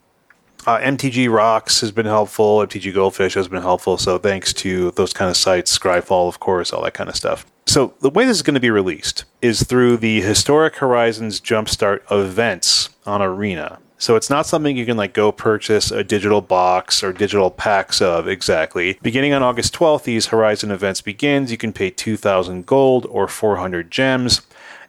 uh, MTG Rocks has been helpful. MTG Goldfish has been helpful. So thanks to those kind of sites, Scryfall, of course, all that kind of stuff. So the way this is going to be released is through the Historic Horizons Jumpstart events on Arena. So it's not something you can like go purchase a digital box or digital packs of exactly. Beginning on August 12th, these Horizon events begins. You can pay 2000 gold or 400 gems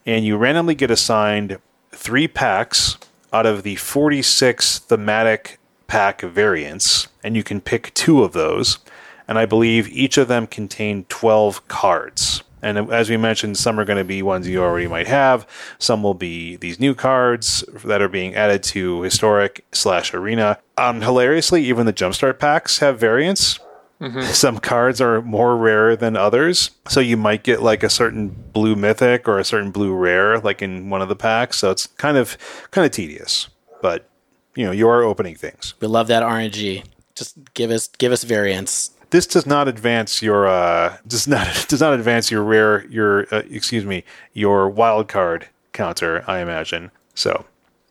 and you randomly get assigned 3 packs out of the 46 thematic pack variants, and you can pick two of those. And I believe each of them contain 12 cards. And as we mentioned, some are going to be ones you already might have. Some will be these new cards that are being added to historic slash arena. Um, hilariously, even the jumpstart packs have variants. Some cards are more rare than others. So you might get like a certain blue mythic or a certain blue rare, like in one of the packs. So it's kind of kind of tedious. But you know, you are opening things. We love that RNG. Just give us give us variants. This does not advance your uh does not does not advance your rare your uh, excuse me, your wild card counter, I imagine. So,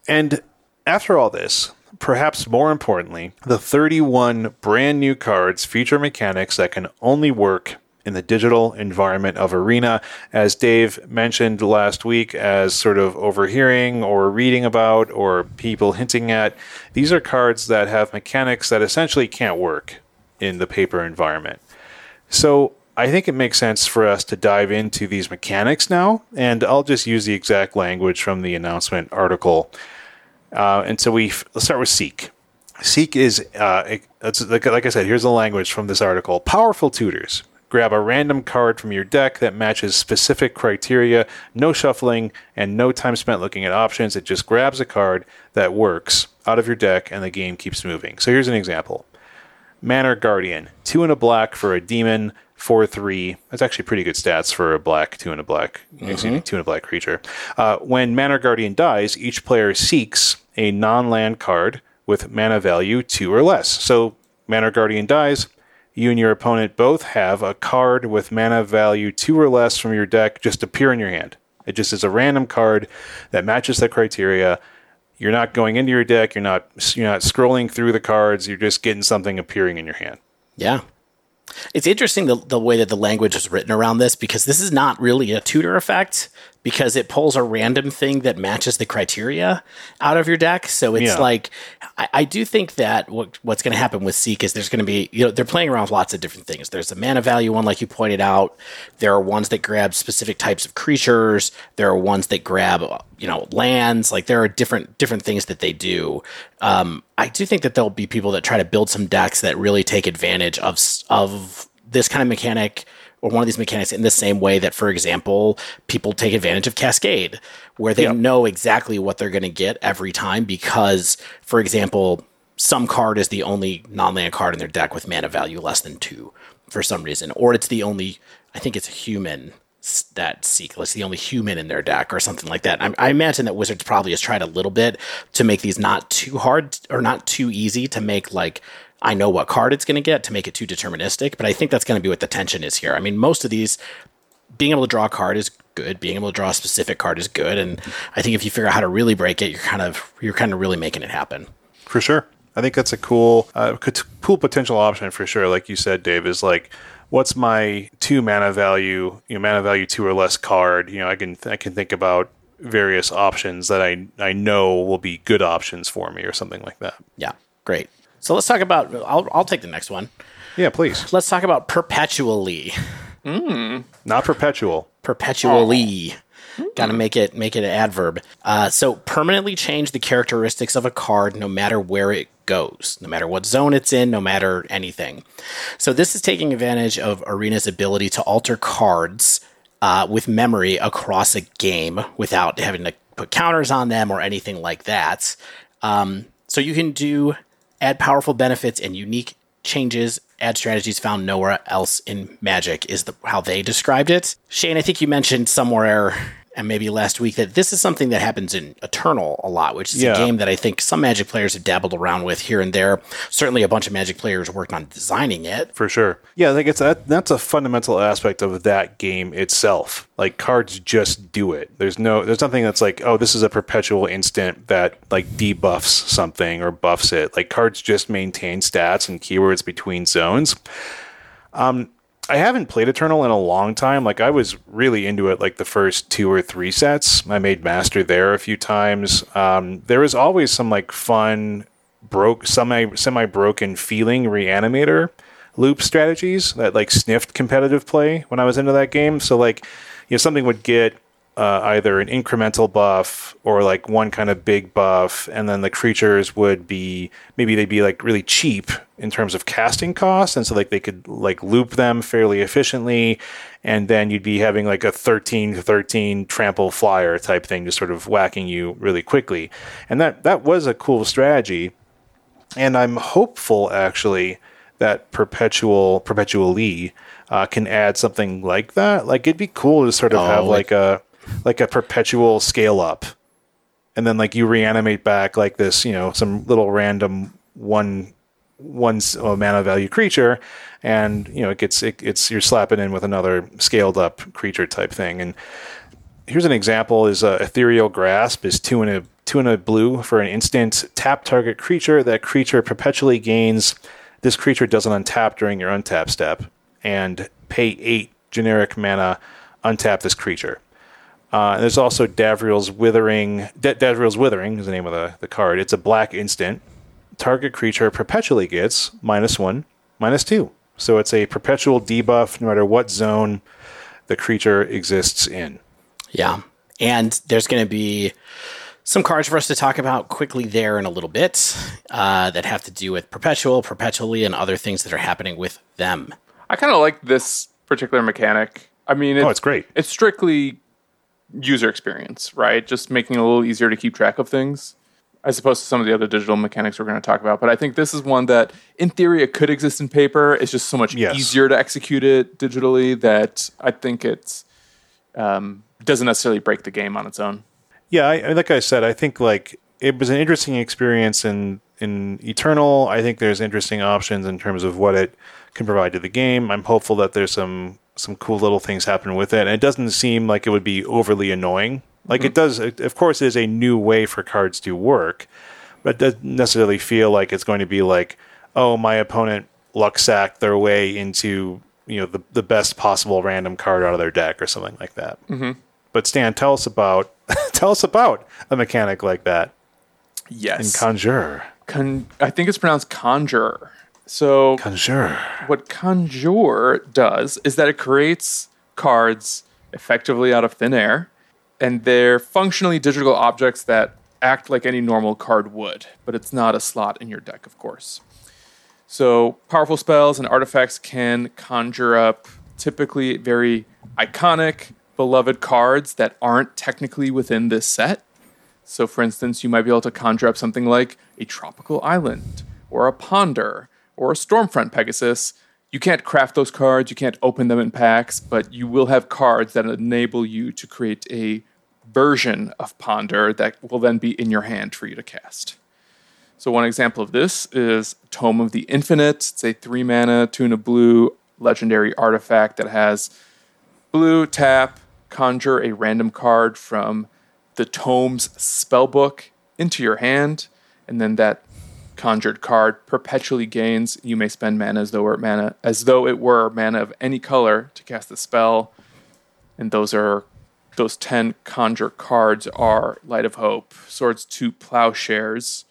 and after all this, perhaps more importantly, the 31 brand new cards feature mechanics that can only work in the digital environment of Arena, as Dave mentioned last week, as sort of overhearing or reading about or people hinting at. These are cards that have mechanics that essentially can't work in the paper environment. So I think it makes sense for us to dive into these mechanics now, and I'll just use the exact language from the announcement article. Uh, and so we let's start with Seek. Seek is, uh, like, like I said, here's the language from this article. Powerful tutors. Grab a random card from your deck that matches specific criteria, no shuffling, and no time spent looking at options. It just grabs a card that works out of your deck, and the game keeps moving. So here's an example Manor Guardian, two and a black for a demon, four three. That's actually pretty good stats for a black two and a black, excuse me, two and a black creature. Uh, when Manor Guardian dies, each player seeks a non-land card with mana value two or less. So Manor Guardian dies. You and your opponent both have a card with mana value two or less from your deck just appear in your hand. It just is a random card that matches the criteria. You're not going into your deck. You're not you're not scrolling through the cards. You're just getting something appearing in your hand. Yeah. It's interesting the, the way that the language is written around this because this is not really a tutor effect, because it pulls a random thing that matches the criteria out of your deck. So it's Yeah. like I, I do think that what, what's going to happen with Seek is there's going to be you know they're playing around with lots of different things. There's a mana value one, like you pointed out. There are ones that grab specific types of creatures. There are ones that grab you know lands. Like there are different different things that they do. Um, I do think that there'll be people that try to build some decks that really take advantage of of this kind of mechanic or one of these mechanics in the same way that, for example, people take advantage of Cascade, where they Yep. know exactly what they're going to get every time because, for example, some card is the only non-land card in their deck with mana value less than two for some reason, or it's the only, I think it's a human that seek it's the only human in their deck or something like that. I, I imagine that Wizards probably has tried a little bit to make these not too hard or not too easy to make like I know what card it's going to get to make it too deterministic, but I think that's going to be what the tension is here. I mean, most of these being able to draw a card is good, being able to draw a specific card is good, and I think if you figure out how to really break it, you're kind of you're kind of really making it happen. For sure. I think that's a cool, uh, cool potential option for sure. Like you said, Dave, is like, what's my two mana value, you know, mana value two or less card? You know, I can, I can think about various options that I, I know will be good options for me or something like that. Yeah, great. So let's talk about. I'll I'll take the next one. Yeah, please. Let's talk about perpetually. Not perpetual. perpetually. Got to make it make it an adverb. Uh, so permanently change the characteristics of a card, no matter where it goes, no matter what zone it's in, no matter anything. So this is taking advantage of Arena's ability to alter cards uh, with memory across a game without having to put counters on them or anything like that. Um, so you can do add powerful benefits and unique changes, add strategies found nowhere else in Magic is the, how they described it. Shane, I think you mentioned somewhere and maybe last week that this is something that happens in Eternal a lot, which is Yeah. a game that I think some Magic players have dabbled around with here and there. Certainly, a bunch of Magic players worked on designing it. For sure. Yeah, I think it's that that's a fundamental aspect of that game itself. Like cards just do it. There's no there's nothing that's like, oh, this is a perpetual instant that like debuffs something or buffs it. Like cards just maintain stats and keywords between zones. Um I haven't played Eternal in a long time. Like I was really into it like the first two or three sets. I made master there a few times. Um, there was always some like fun broke semi semi broken feeling reanimator loop strategies that like sniffed competitive play when I was into that game. So like you know something would get uh, either an incremental buff or like one kind of big buff, and then the creatures would be maybe they'd be like really cheap in terms of casting cost, and so like they could like loop them fairly efficiently, and then you'd be having like a 13 to 13 trample flyer type thing, just sort of whacking you really quickly, and that that was a cool strategy, and I'm hopeful actually that perpetual perpetually uh, can add something like that. Like it'd be cool to sort of Oh, have like- like a like a perpetual scale up, and then like you reanimate back like this, you know, some little random one one uh, mana value creature, and you know it gets it, it's you're slapping in with another scaled up creature type thing. And here's an example: is uh, ethereal grasp is two and a two and a blue for an instant tap target creature. That creature perpetually gains. This creature doesn't untap during your untap step, and pay eight generic mana. Untap this creature. Uh, there's also Davriel's Withering. Da- Davriel's Withering is the name of the, the card. It's a black instant. Target creature perpetually gets minus one, minus two. So it's a perpetual debuff no matter what zone the creature exists in. Yeah. And there's going to be some cards for us to talk about quickly there in a little bit uh, that have to do with perpetual, perpetually, and other things that are happening with them. I kind of like this particular mechanic. I mean, Oh, it's great. It's strictly user experience, right? Just making it a little easier to keep track of things, as opposed to some of the other digital mechanics we're going to talk about. But I think this is one that, in theory, it could exist in paper. It's just so much Yes. easier to execute it digitally that I think it um, doesn't necessarily break the game on its own. Yeah, I, I- like I said, I think like it was an interesting experience in in Eternal. I think there's interesting options in terms of what it can provide to the game. I'm hopeful that there's some some cool little things happen with it. And it doesn't seem like it would be overly annoying. Like it mm-hmm. does. it- Of course, it is a new way for cards to work, but it doesn't necessarily feel like it's going to be like, oh, my opponent luck sacked their way into you know the the best possible random card out of their deck or something like that. Mm-hmm. But Stan, tell us about tell us about a mechanic like that in Yes. Conjure. Con- I think it's pronounced conjure. So Conjure. what conjure does is that it creates cards effectively out of thin air and they're functionally digital objects that act like any normal card would but it's not a slot in your deck of course so powerful spells and artifacts can conjure up typically very iconic beloved cards that aren't technically within this set so, for instance, you might be able to conjure up something like a tropical island, or a ponder, or a stormfront Pegasus. You can't craft those cards, you can't open them in packs, but you will have cards that enable you to create a version of ponder that will then be in your hand for you to cast. So, one example of this is Tome of the Infinite. It's a three mana, two and a blue legendary artifact that has blue tap, conjure a random card from the tome's spellbook into your hand, and then that conjured card perpetually gains. You may spend mana as though it were mana as though it were mana of any color to cast the spell. And those are those ten conjure cards are Light of Hope, Swords to Plowshares,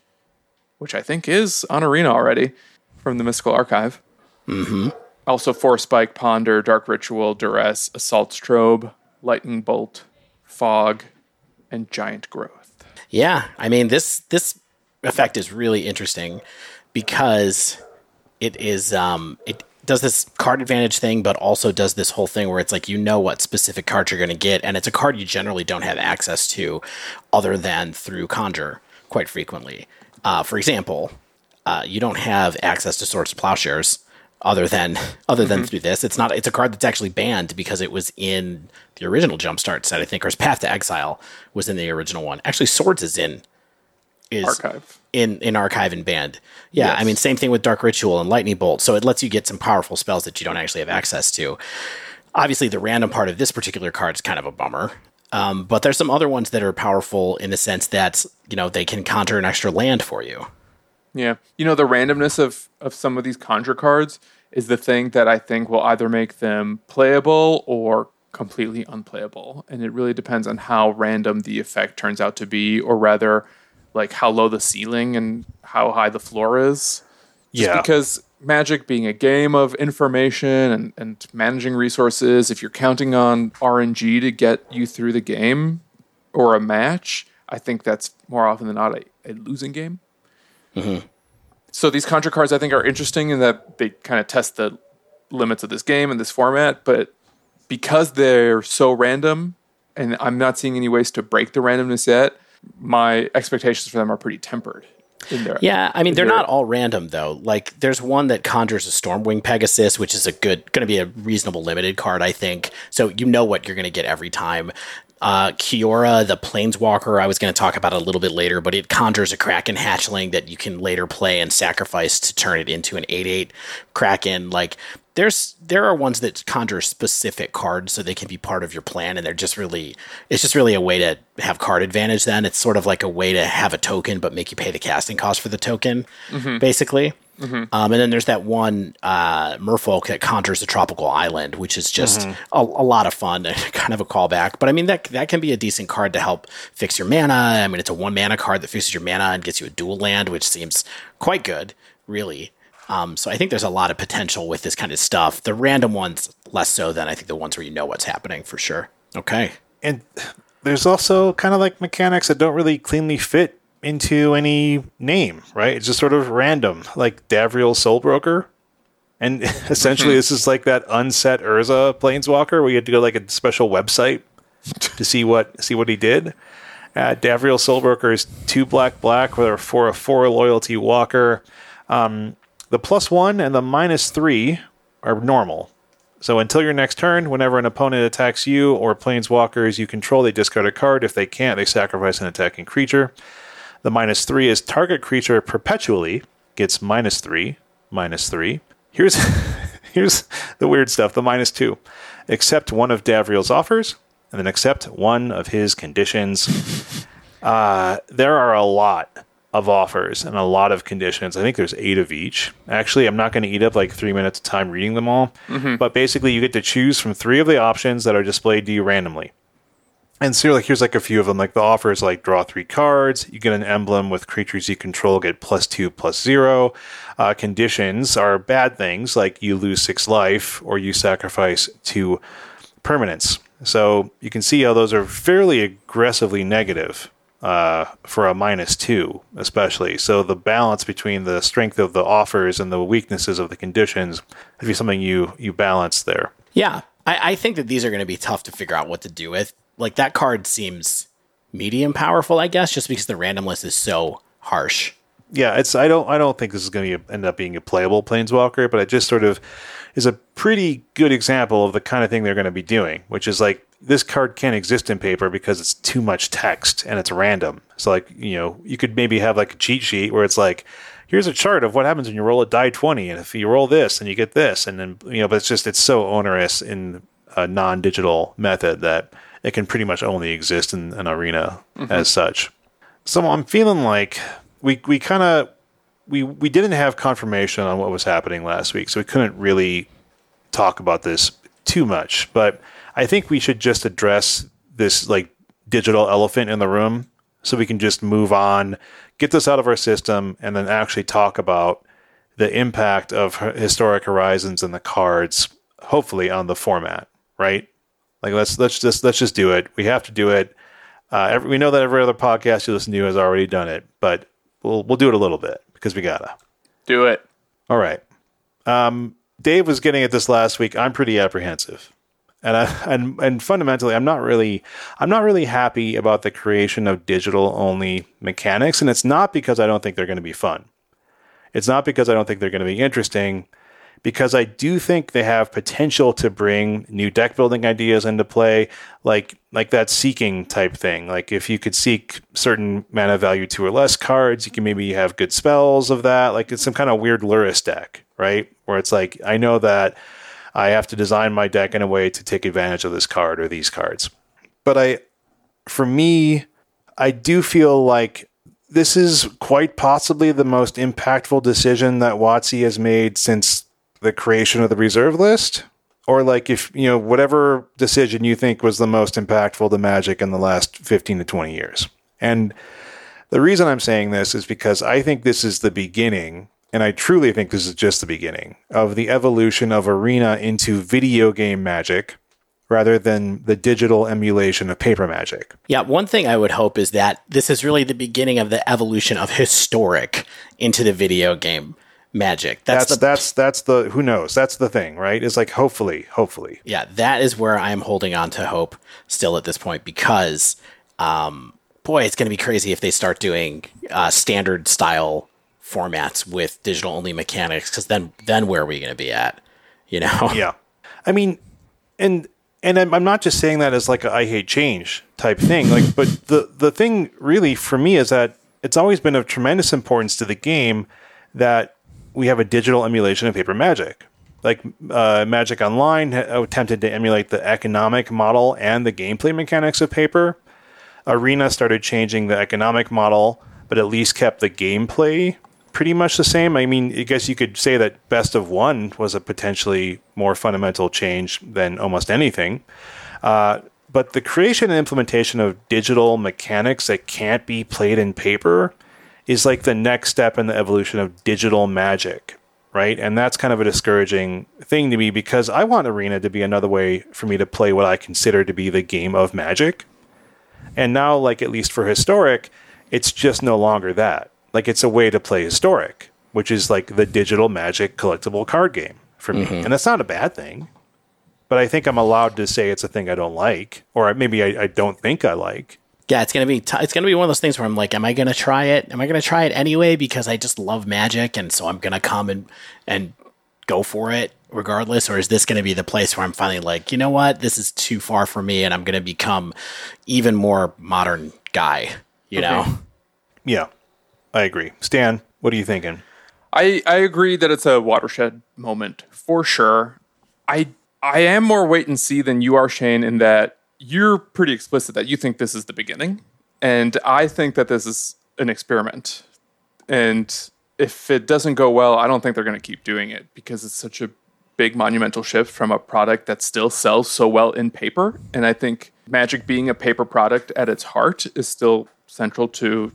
which I think is on Arena already from the Mystical Archive. Mm-hmm. Also, Force Spike, Ponder, Dark Ritual, Duress, Assault Strobe, Lightning Bolt, Fog, and Giant Growth. Yeah, I mean this this effect is really interesting because it is um it does this card advantage thing, but also does this whole thing where it's like you know what specific card you're going to get, and it's a card you generally don't have access to other than through Conjure quite frequently. Uh, for example, uh, you don't have access to Swords to Plowshares other than other than through this. It's not. It's a card that's actually banned because it was in the original Jumpstart set, I think, or his Path to Exile was in the original one. Actually, Swords is in is Archive. in in archive and banned. Yeah, Yes. I mean same thing with Dark Ritual and Lightning Bolt. So it lets you get some powerful spells that you don't actually have access to. Obviously, the random part of this particular card is kind of a bummer. Um, but there's some other ones that are powerful in the sense that you know they can conjure an extra land for you. Yeah. You know, the randomness of, of some of these conjure cards is the thing that I think will either make them playable or completely unplayable. And it really depends on how random the effect turns out to be, or rather, like how low the ceiling and how high the floor is. Just Yeah. because magic being a game of information and, and managing resources, if you're counting on RNG to get you through the game or a match, I think that's more often than not a, a losing game. Mm-hmm. So these conjure cards I think are interesting in that they kind of test the limits of this game and this format, but because they're so random and I'm not seeing any ways to break the randomness yet, my expectations for them are pretty tempered. Yeah, I mean they're not all random though. Like there's one that conjures a Stormwing Pegasus, which is a good, going to be a reasonable limited card, I think. So you know what you're going to get every time. Uh, Kiora, the Planeswalker, I was going to talk about a little bit later, but it conjures a Kraken hatchling that you can later play and sacrifice to turn it into an 8-8 Kraken. Like there's there are ones that conjure specific cards so they can be part of your plan and they're just really it's just really a way to have card advantage then. It's sort of like a way to have a token but make you pay the casting cost for the token basically. Um, and then there's that one uh, merfolk that conjures a tropical island which is just a, a lot of fun and kind of a callback. But i mean that that can be a decent card to help fix your mana. I mean it's a one mana card that fixes your mana and gets you a dual land which seems quite good really um, so I think there's a lot of potential with this kind of stuff. The random ones less so than I think the ones where you know what's happening for sure. Okay. And there's also kind of like mechanics that don't really cleanly fit into any name, right? It's just sort of random, like Davriel Soulbroker. And essentially, this is like that unset Urza Planeswalker where you had to go like a special website to see what see what he did. Uh, Davriel Soulbroker is two black black with a for a four loyalty walker. Um, the plus one and the minus three are normal. So until your next turn, whenever an opponent attacks you or planeswalkers you control, they discard a card. If they can't, they sacrifice an attacking creature. The minus three is target creature perpetually gets minus three, minus three. Here's here's the weird stuff. The minus two. Accept one of Davriel's offers, and then accept one of his conditions. Uh, there are a lot of offers and a lot of conditions. I think there's eight of each. Actually, I'm not going to eat up like three minutes of time reading them all. But basically, you get to choose from three of the options that are displayed to you randomly. And so like here's like a few of them. Like the offer is like draw three cards. You get an emblem with creatures you control get plus two plus zero. Uh, conditions are bad things like you lose six life or you sacrifice two permanents. So you can see how those are fairly aggressively negative uh, for a minus two, especially. So the balance between the strength of the offers and the weaknesses of the conditions would be something you you balance there. Yeah, I, I think that these are going to be tough to figure out what to do with. Like that card seems medium powerful, I guess, just because the random list is so harsh. Yeah, it's I don't I don't think this is going to end up being a playable planeswalker, but it just sort of is a pretty good example of the kind of thing they're going to be doing, which is like this card can't exist in paper because it's too much text and it's random. So like, you know, you could maybe have like a cheat sheet where it's like, here's a chart of what happens when you roll a die 20 and if you roll this and you get this and then you know, but it's just it's so onerous in a non-digital method that it can pretty much only exist in an arena mm-hmm. as such. So I'm feeling like we we kind of we we didn't have confirmation on what was happening last week, so we couldn't really talk about this too much. But I think we should just address this like digital elephant in the room so we can just move on, get this out of our system, and then actually talk about the impact of historic horizons and the cards, hopefully on the format, right? Like let's let's just let's just do it. We have to do it. Uh, every, we know that every other podcast you listen to has already done it, but we'll we'll do it a little bit because we gotta do it. All right. Um, Dave was getting at this last week. I'm pretty apprehensive and I, and and fundamentally, I'm not really I'm not really happy about the creation of digital only mechanics, and it's not because I don't think they're going to be fun. It's not because I don't think they're going to be interesting, because I do think they have potential to bring new deck building ideas into play, like like that seeking type thing. Like if you could seek certain mana value two or less cards, you can maybe have good spells of that. Like it's some kind of weird Lurrus deck, right? Where it's like I know that I have to design my deck in a way to take advantage of this card or these cards. But I, for me, I do feel like this is quite possibly the most impactful decision that WotC has made since the creation of the reserve list. Or like if you know whatever decision you think was the most impactful to Magic in the last fifteen to twenty years. And the reason I'm saying this is because I think this is the beginning and I truly think this is just the beginning of the evolution of Arena into video game magic rather than the digital emulation of paper magic. Yeah, one thing I would hope is that this is really the beginning of the evolution of historic into the video game magic. That's that's the, that's, that's the who knows. That's the thing, right? It's like hopefully, hopefully. Yeah, that is where I'm holding on to hope still at this point because um boy, it's going to be crazy if they start doing uh, standard style formats with digital only mechanics because then then where are we going to be at you know? Yeah. I mean and and I'm, I'm not just saying that as like a I hate change type thing like but the the thing really for me is that it's always been of tremendous importance to the game that we have a digital emulation of paper magic. Like uh, magic online attempted to emulate the economic model and the gameplay mechanics of paper. Arena started changing the economic model but at least kept the gameplay pretty much the same. I mean, I guess you could say that Best of One was a potentially more fundamental change than almost anything. Uh, but the creation and implementation of digital mechanics that can't be played in paper is like the next step in the evolution of digital magic, right? And that's kind of a discouraging thing to me because I want Arena to be another way for me to play what I consider to be the game of magic. And now, like, at least for historic, it's just no longer that like it's a way to play historic, which is like the digital magic collectible card game for me. Mm-hmm. And that's not a bad thing. But I think I'm allowed to say it's a thing I don't like, or maybe I, I don't think I like. Yeah, it's gonna be t- it's gonna be one of those things where I'm like, am I gonna try it? Am I gonna try it anyway because I just love magic and so I'm gonna come and and go for it regardless, or is this gonna be the place where I'm finally like, you know what, this is too far for me and I'm gonna become even more modern guy, you okay. know? Yeah. I agree. Stan, what are you thinking? I, I agree that it's a watershed moment for sure. I I am more wait and see than you are, Shane, in that you're pretty explicit that you think this is the beginning. And I think that this is an experiment. And if it doesn't go well, I don't think they're going to keep doing it because it's such a big monumental shift from a product that still sells so well in paper. And I think Magic being a paper product at its heart is still central to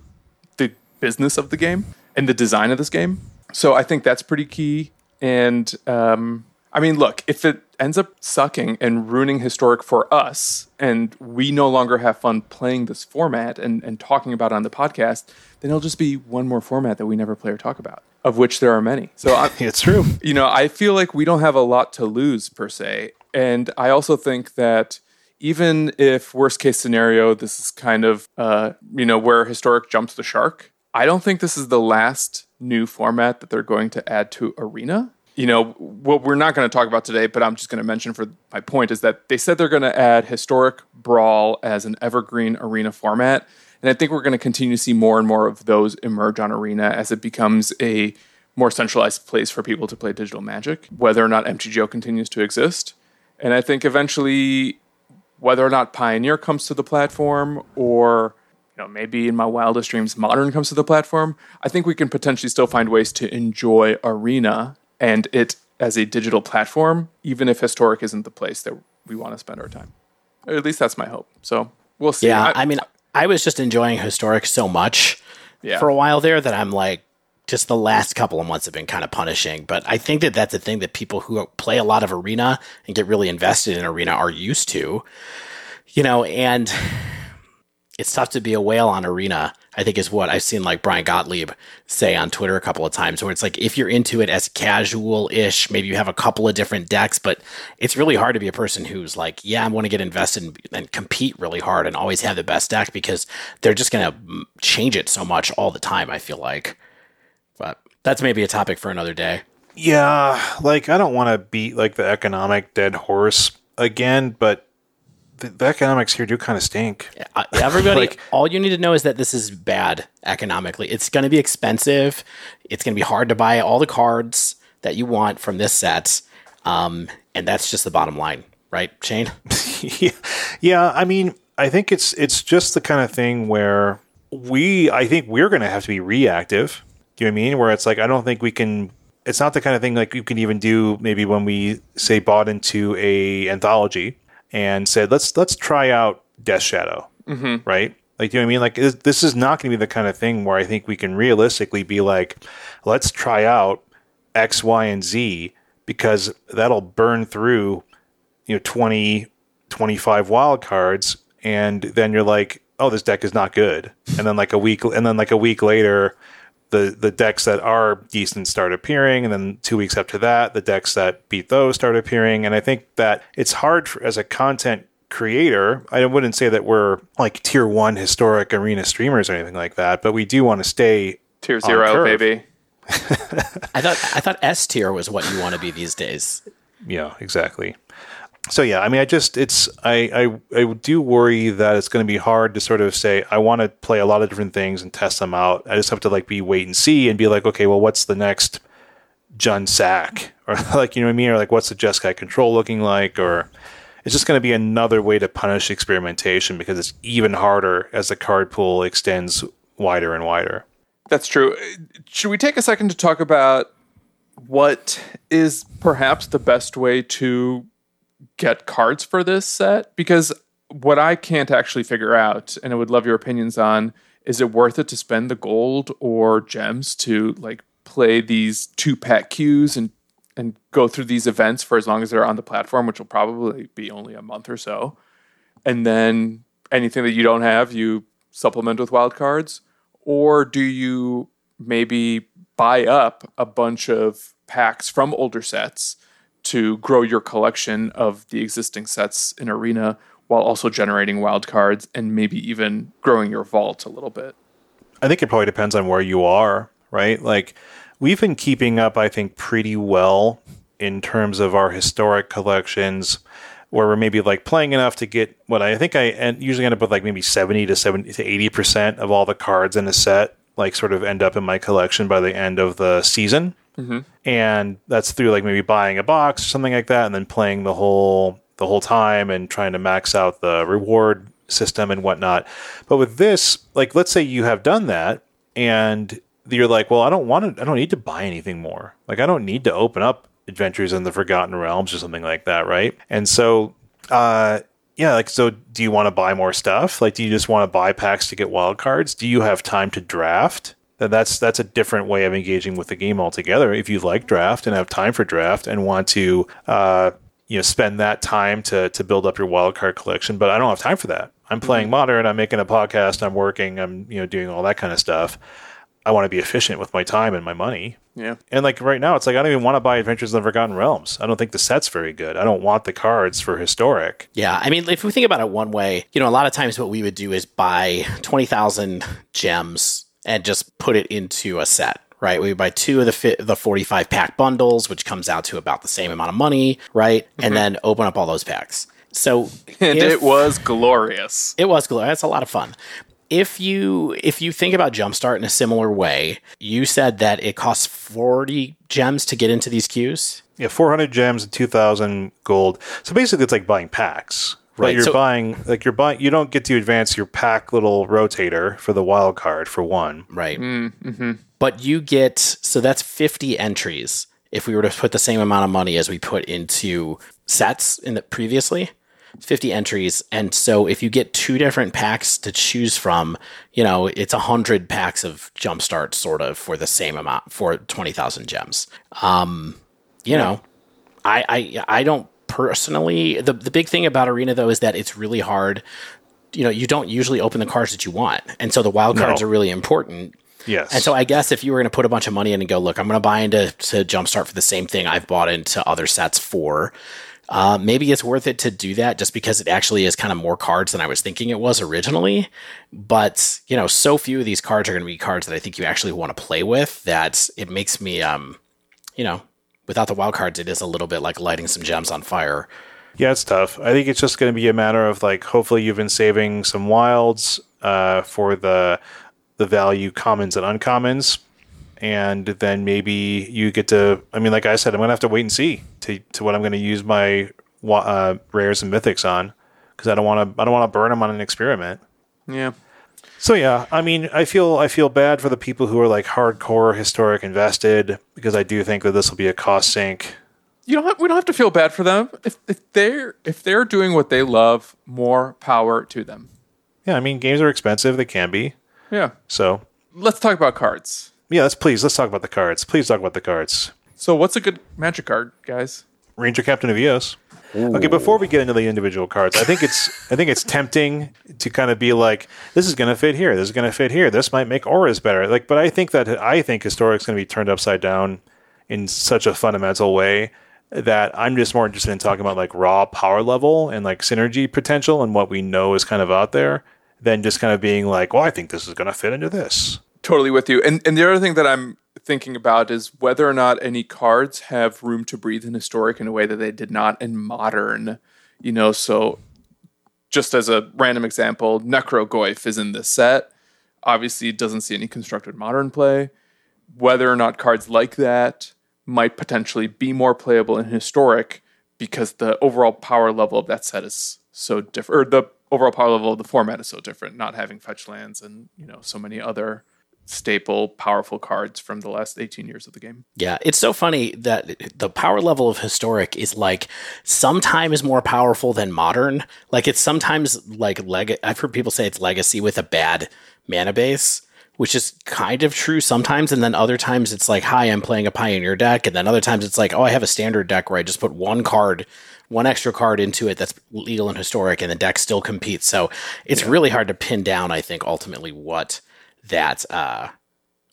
business of the game and the design of this game. So I think that's pretty key. And um, I mean, look, if it ends up sucking and ruining historic for us, and we no longer have fun playing this format and, and talking about it on the podcast, then it'll just be one more format that we never play or talk about, of which there are many. So I, It's true. you know, I feel like we don't have a lot to lose per se. And I also think that even if worst case scenario, this is kind of, uh, you know, where historic jumps the shark, I don't think this is the last new format that they're going to add to Arena. You know, what we're not going to talk about today, but I'm just going to mention for my point is that they said they're going to add historic brawl as an evergreen arena format. And I think we're going to continue to see more and more of those emerge on Arena as it becomes a more centralized place for people to play digital magic, whether or not MTGO continues to exist. And I think eventually, whether or not Pioneer comes to the platform or you know, maybe in my wildest dreams, Modern comes to the platform, I think we can potentially still find ways to enjoy Arena and it as a digital platform, even if Historic isn't the place that we want to spend our time. Or at least that's my hope. So we'll see. Yeah, I, mean, I was just enjoying Historic so much Yeah. for a while there that I'm like, just the last couple of months have been kind of punishing. But I think that that's a thing that people who play a lot of Arena and get really invested in Arena are used to, you know, and it's tough to be a whale on Arena. I think is what I've seen like Brian Gottlieb say on Twitter a couple of times, where it's like if you're into it as casual ish, maybe you have a couple of different decks, but it's really hard to be a person who's like, yeah, I want to get invested and, and compete really hard and always have the best deck because they're just going to mm, change it so much all the time. I feel like, but that's maybe a topic for another day. Yeah, like I don't want to beat like the economic dead horse again, but the, the economics here do kind of stink. Uh, everybody, Like- all you need to know is that this is bad economically. It's going to be expensive. It's going to be hard to buy all the cards that you want from this set. Um, and that's just the bottom line, right, Shane? yeah, yeah. I mean, I think it's it's just the kind of thing where we, I think we're going to have to be reactive. Do you know what I mean? Where it's like, I don't think we can. It's not the kind of thing like you can even do maybe when we say bought into a anthology and said let's let's try out Death Shadow, mm-hmm. right? Like, do you know what I mean? Like, this, this is not going to be the kind of thing where I think we can realistically be like, let's try out X, Y, and Z because that'll burn through you know 20 25 wild cards and then you're like oh this deck is not good and then like a week and then like a week later the the decks that are decent start appearing and then 2 weeks after that the decks that beat those start appearing and i think that it's hard for, as a content creator i wouldn't say that we're like tier 1 historic arena streamers or anything like that but we do want to stay Tier on zero, curve. baby. I thought I thought S tier was what you want to be these days. Yeah, exactly. So yeah, I mean, I just it's I I, I do worry that it's going to be hard to sort of say I want to play a lot of different things and test them out. I just have to like be wait and see and be like, okay, well, what's the next Jund Sac or like you know what I mean, or like what's the Jeskai control looking like, or it's just going to be another way to punish experimentation because it's even harder as the card pool extends wider and wider. That's true. Should we take a second to talk about what is perhaps the best way to get cards for this set? Because what I can't actually figure out, and I would love your opinions on, is it worth it to spend the gold or gems to like play these two pack queues and and go through these events for as long as they're on the platform, which will probably be only a month or so. And then anything that you don't have, you supplement with wild cards? Or do you maybe buy up a bunch of packs from older sets to grow your collection of the existing sets in Arena while also generating wild cards and maybe even growing your vault a little bit? I think it probably depends on where you are, right? Like we've been keeping up, I think, pretty well in terms of our historic collections, where we're maybe like playing enough to get what I think I usually end up with like maybe seventy to seventy to eighty percent of all the cards in a set, like sort of end up in my collection by the end of the season. And that's through like maybe buying a box or something like that, and then playing the whole the whole time and trying to max out the reward system and whatnot. But with this, like let's say you have done that and you're like, well, I don't want to I don't need to buy anything more. Like I don't need to open up Adventures in the Forgotten Realms or something like that, right? And so uh yeah, like so do you want to buy more stuff? Like do you just want to buy packs to get wild cards? Do you have time to draft? That's that's a different way of engaging with the game altogether. If you like draft and have time for draft and want to uh, you know spend that time to to build up your wild card collection, but I don't have time for that. I'm playing mm-hmm. modern, I'm making a podcast, I'm working, I'm you know doing all that kind of stuff. I want to be efficient with my time and my money. Yeah. And like right now, it's like I don't even want to buy Adventures in the Forgotten Realms. I don't think the set's very good. I don't want the cards for historic. Yeah. I mean, if we think about it one way, you know, a lot of times what we would do is buy 20,000 gems and just put it into a set. Right, we buy two of the fi- the forty five pack bundles, which comes out to about the same amount of money, right? Mm-hmm. And then open up all those packs. So and if, it was glorious. It was glorious. That's a lot of fun if you if you think about Jumpstart in a similar way, you said that it costs 40 gems to get into these queues. Yeah, 400 gems and 2000 gold. So basically it's like buying packs. Right. You're so, buying like you're buying you don't get to advance your pack little rotator for the wild card for one. Right. Mm-hmm. But you get so that's 50 entries if we were to put the same amount of money as we put into sets in the previously. 50 entries. And so if you get two different packs to choose from, you know, it's 100 packs of Jumpstart sort of for the same amount for 20,000 gems. Um, you yeah. know, I, I, I don't personally, the, the big thing about Arena though is that it's really hard. You know, you don't usually open the cards that you want. And so the wild cards no. are really important. Yes. And so I guess if you were going to put a bunch of money in and go, look, I'm going to buy into to Jumpstart for the same thing I've bought into other sets for, uh, maybe it's worth it to do that just because it actually is kind of more cards than I was thinking it was originally. But, you know, so few of these cards are going to be cards that I think you actually want to play with that it makes me, um, you know, without the wild cards, it is a little bit like lighting some gems on fire. Yeah, it's tough. I think it's just going to be a matter of like, hopefully, you've been saving some wilds uh, for the the value commons and uncommons and then maybe you get to. I mean, like I said, I'm gonna have to wait and see to to what I'm gonna use my uh, rares and mythics on because I don't want to. I don't want to burn them on an experiment. Yeah. So yeah, I mean, I feel I feel bad for the people who are like hardcore historic invested because I do think that this will be a cost sink. You don't have, we don't have to feel bad for them if, if they're if they're doing what they love. More power to them. Yeah, I mean, games are expensive. They can be. Yeah. So let's talk about cards yeah, let's please let's talk about the cards. Please talk about the cards. So, what's a good magic card, guys? Ranger Captain of Eos. Ooh. Okay, before we get into the individual cards, I think it's I think it's tempting to kind of be like, this is going to fit here, this is going to fit here, this might make auras better. Like, but I think that I think historic's going to be turned upside down in such a fundamental way that I'm just more interested in talking about like raw power level and like synergy potential and what we know is kind of out there than just kind of being like, well, I think this is going to fit into this totally with you. And and the other thing that I'm thinking about is whether or not any cards have room to breathe in historic in a way that they did not in modern. You know, so just as a random example, Necrogoyf is in this set. Obviously, doesn't see any constructed modern play. Whether or not cards like that might potentially be more playable in historic because the overall power level of that set is so different, or the overall power level of the format is so different, not having fetch lands and you know so many other staple powerful cards from the last 18 years of the game. Yeah, it's so funny that the power level of historic is like sometimes more powerful than modern. Like it's sometimes like leg I've heard people say it's legacy with a bad mana base, which is kind of true sometimes and then other times it's like hi, I'm playing a pioneer deck and then other times it's like oh, I have a standard deck where I just put one card one extra card into it that's legal and historic and the deck still competes. So it's yeah. really hard to pin down I think ultimately what that uh,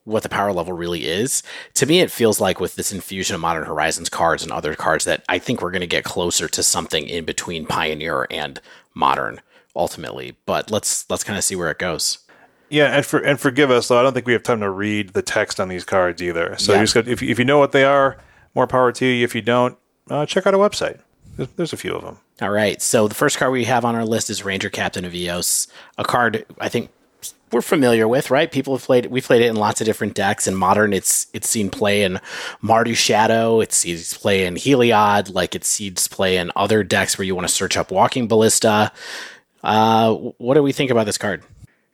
what the power level really is. To me, it feels like with this infusion of Modern Horizons cards and other cards that I think we're going to get closer to something in between Pioneer and Modern ultimately. But let's let's kind of see where it goes. Yeah, and for and forgive us though. I don't think we have time to read the text on these cards either. So yeah. you just got, if if you know what they are, more power to you. If you don't, uh, check out our website. There's, there's a few of them. All right. So the first card we have on our list is Ranger Captain of Eos, a card I think we're familiar with, right? People have played. We've played it in lots of different decks. In modern, it's it's seen play in Mardu Shadow. It sees play in Heliod. Like it sees play in other decks where you want to search up Walking Ballista. Uh, what do we think about this card?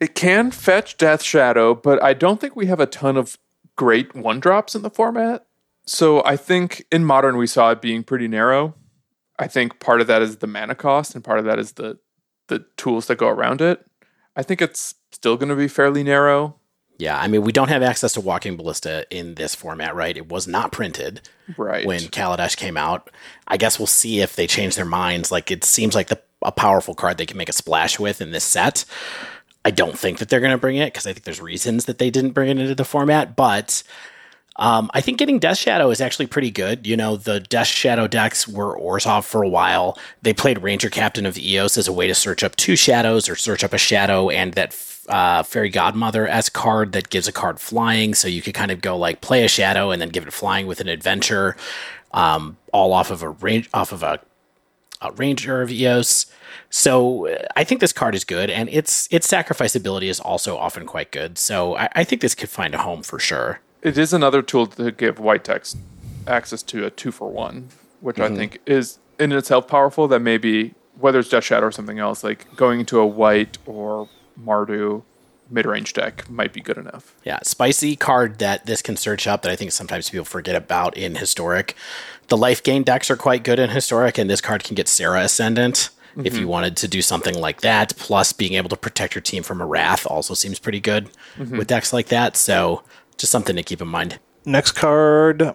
It can fetch Death Shadow, but I don't think we have a ton of great one drops in the format. So I think in modern we saw it being pretty narrow. I think part of that is the mana cost, and part of that is the the tools that go around it. I think it's still going to be fairly narrow. Yeah, I mean, we don't have access to Walking Ballista in this format, right? It was not printed right. when Kaladesh came out. I guess we'll see if they change their minds. Like, it seems like the, a powerful card they can make a splash with in this set. I don't think that they're going to bring it because I think there's reasons that they didn't bring it into the format, but um, I think getting Death Shadow is actually pretty good. You know, the Death Shadow decks were Orzhov for a while. They played Ranger Captain of Eos as a way to search up two shadows or search up a shadow and that uh, Faerie Guidemother's card that gives a card flying. So you could kind of go like play a shadow and then give it flying with an adventure, um, all off of a range off of a, a Ranger of Eos. So uh, I think this card is good, and its its sacrifice ability is also often quite good. So I, I think this could find a home for sure it is another tool to give white text access to a two for one, which mm-hmm. I think is in itself powerful. That maybe whether it's Death Shadow or something else, like going into a white or Mardu mid range deck might be good enough. Yeah, spicy card that this can search up that I think sometimes people forget about in historic. The life gain decks are quite good in historic, and this card can get Serra Ascendant. Mm-hmm. If you mm-hmm. wanted to do something like that, plus being able to protect your team from a wrath also seems pretty good mm-hmm. with decks like that. So just something to keep in mind. Next card,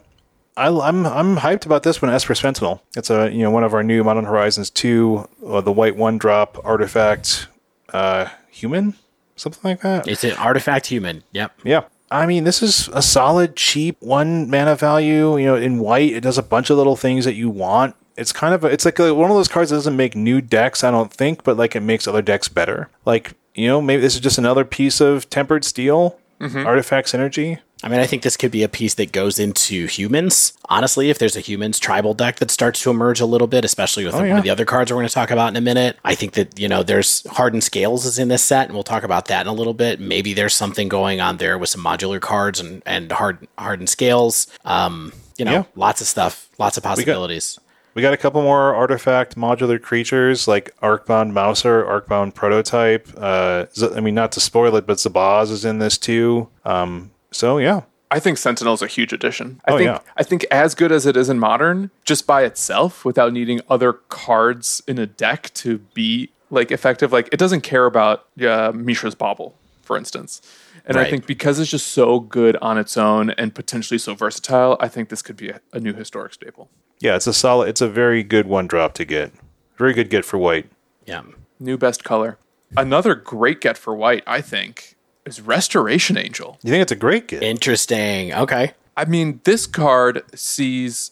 I, am I'm, I'm hyped about this one. Esper Sentinel. It's a you know one of our new Modern Horizons two, uh, the white one drop artifact, uh, human, something like that. It's an artifact human. Yep. Yeah. I mean, this is a solid, cheap one mana value. You know, in white, it does a bunch of little things that you want. It's kind of a, it's like a, one of those cards that doesn't make new decks, I don't think, but like it makes other decks better. Like you know, maybe this is just another piece of tempered steel mm-hmm. artifact synergy. I mean, I think this could be a piece that goes into humans. Honestly, if there's a humans tribal deck that starts to emerge a little bit, especially with oh, yeah. one of the other cards we're going to talk about in a minute, I think that, you know, there's Hardened Scales is in this set, and we'll talk about that in a little bit. Maybe there's something going on there with some modular cards and, and hard, Hardened Scales. Um, you know, yeah. lots of stuff, lots of possibilities. We got a couple more artifact modular creatures like Arcbound Mouser, Arcbound Prototype. Uh, I mean, not to spoil it, but Zabaz is in this too. Um, so yeah, I think Sentinel is a huge addition. I oh, think yeah. I think as good as it is in modern, just by itself, without needing other cards in a deck to be like effective, like it doesn't care about uh, Mishra's Bauble, for instance. And right. I think because it's just so good on its own and potentially so versatile, I think this could be a, a new historic staple. Yeah, it's a solid. It's a very good one drop to get. Very good get for white. Yeah. New best color. Another great get for white, I think, is Restoration Angel. You think it's a great get? Interesting. Okay. I mean, this card sees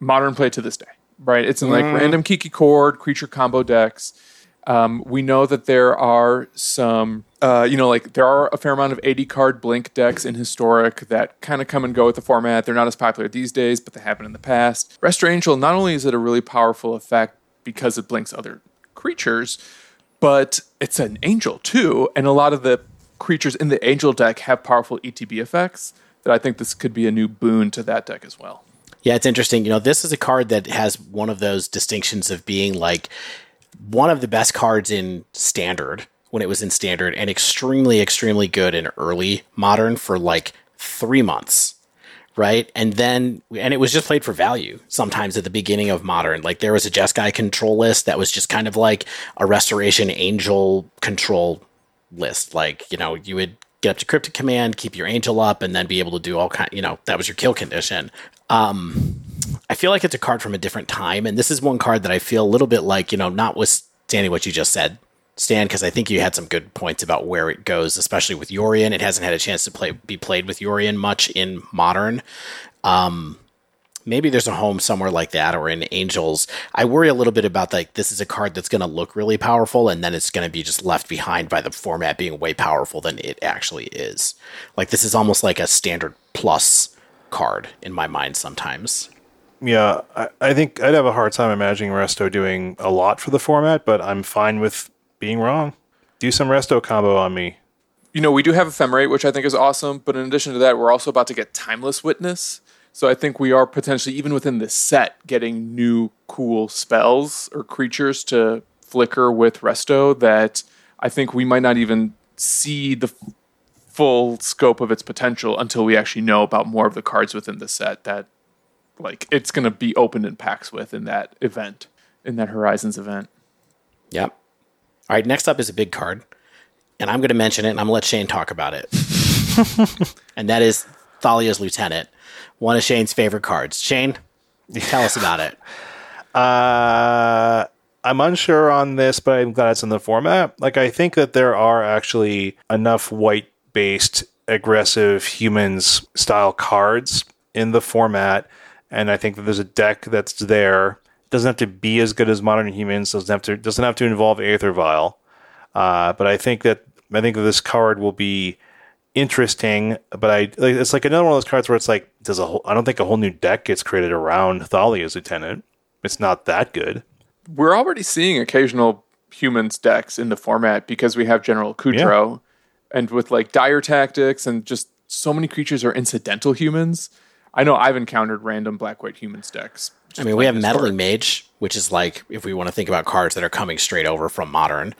modern play to this day, right? It's in like mm. random Kiki Chord, creature combo decks. Um, we know that there are some, uh, you know, like there are a fair amount of 80 card blink decks in Historic that kind of come and go with the format. They're not as popular these days, but they have been in the past. Restore Angel, not only is it a really powerful effect because it blinks other creatures, but it's an angel too. And a lot of the creatures in the angel deck have powerful ETB effects that I think this could be a new boon to that deck as well. Yeah, it's interesting. You know, this is a card that has one of those distinctions of being like one of the best cards in standard when it was in standard and extremely extremely good in early modern for like 3 months right and then and it was just played for value sometimes at the beginning of modern like there was a Jeskai control list that was just kind of like a restoration angel control list like you know you would get up to cryptic command keep your angel up and then be able to do all kind you know that was your kill condition um I feel like it's a card from a different time, and this is one card that I feel a little bit like you know, notwithstanding what you just said, Stan, because I think you had some good points about where it goes, especially with Yorion. It hasn't had a chance to play be played with Yorion much in modern. Um, maybe there's a home somewhere like that or in angels i worry a little bit about like this is a card that's going to look really powerful and then it's going to be just left behind by the format being way powerful than it actually is like this is almost like a standard plus card in my mind sometimes yeah, I, I think I'd have a hard time imagining Resto doing a lot for the format, but I'm fine with being wrong. Do some Resto combo on me. You know, we do have Ephemerate, which I think is awesome, but in addition to that, we're also about to get Timeless Witness. So I think we are potentially, even within the set, getting new cool spells or creatures to flicker with Resto that I think we might not even see the full scope of its potential until we actually know about more of the cards within the set that like it's going to be opened in packs with in that event. in that Horizons event. Yep. All right, next up is a big card, and I'm going to mention it, and I'm going to let Shane talk about it. and that is Thalia's Lieutenant, one of Shane's favorite cards. Shane, tell us about it. Uh, I'm unsure on this, but I'm glad it's in the format. Like, I think that there are actually enough white based aggressive humans style cards in the format. And I think that there's a deck that's there. It doesn't have to be as good as modern humans. Doesn't have to doesn't have to involve Aether Vial. Uh, but I think that I think that this card will be interesting. But I like, it's like another one of those cards where it's like does a whole, I don't think a whole new deck gets created around Thalia's lieutenant. It's not that good. We're already seeing occasional humans decks in the format because we have General Kudro, and with like dire tactics and just so many creatures are incidental humans. I know I've encountered random black white humans decks. I mean, we have Meddling Mage, which is like if we want to think about cards that are coming straight over from Modern,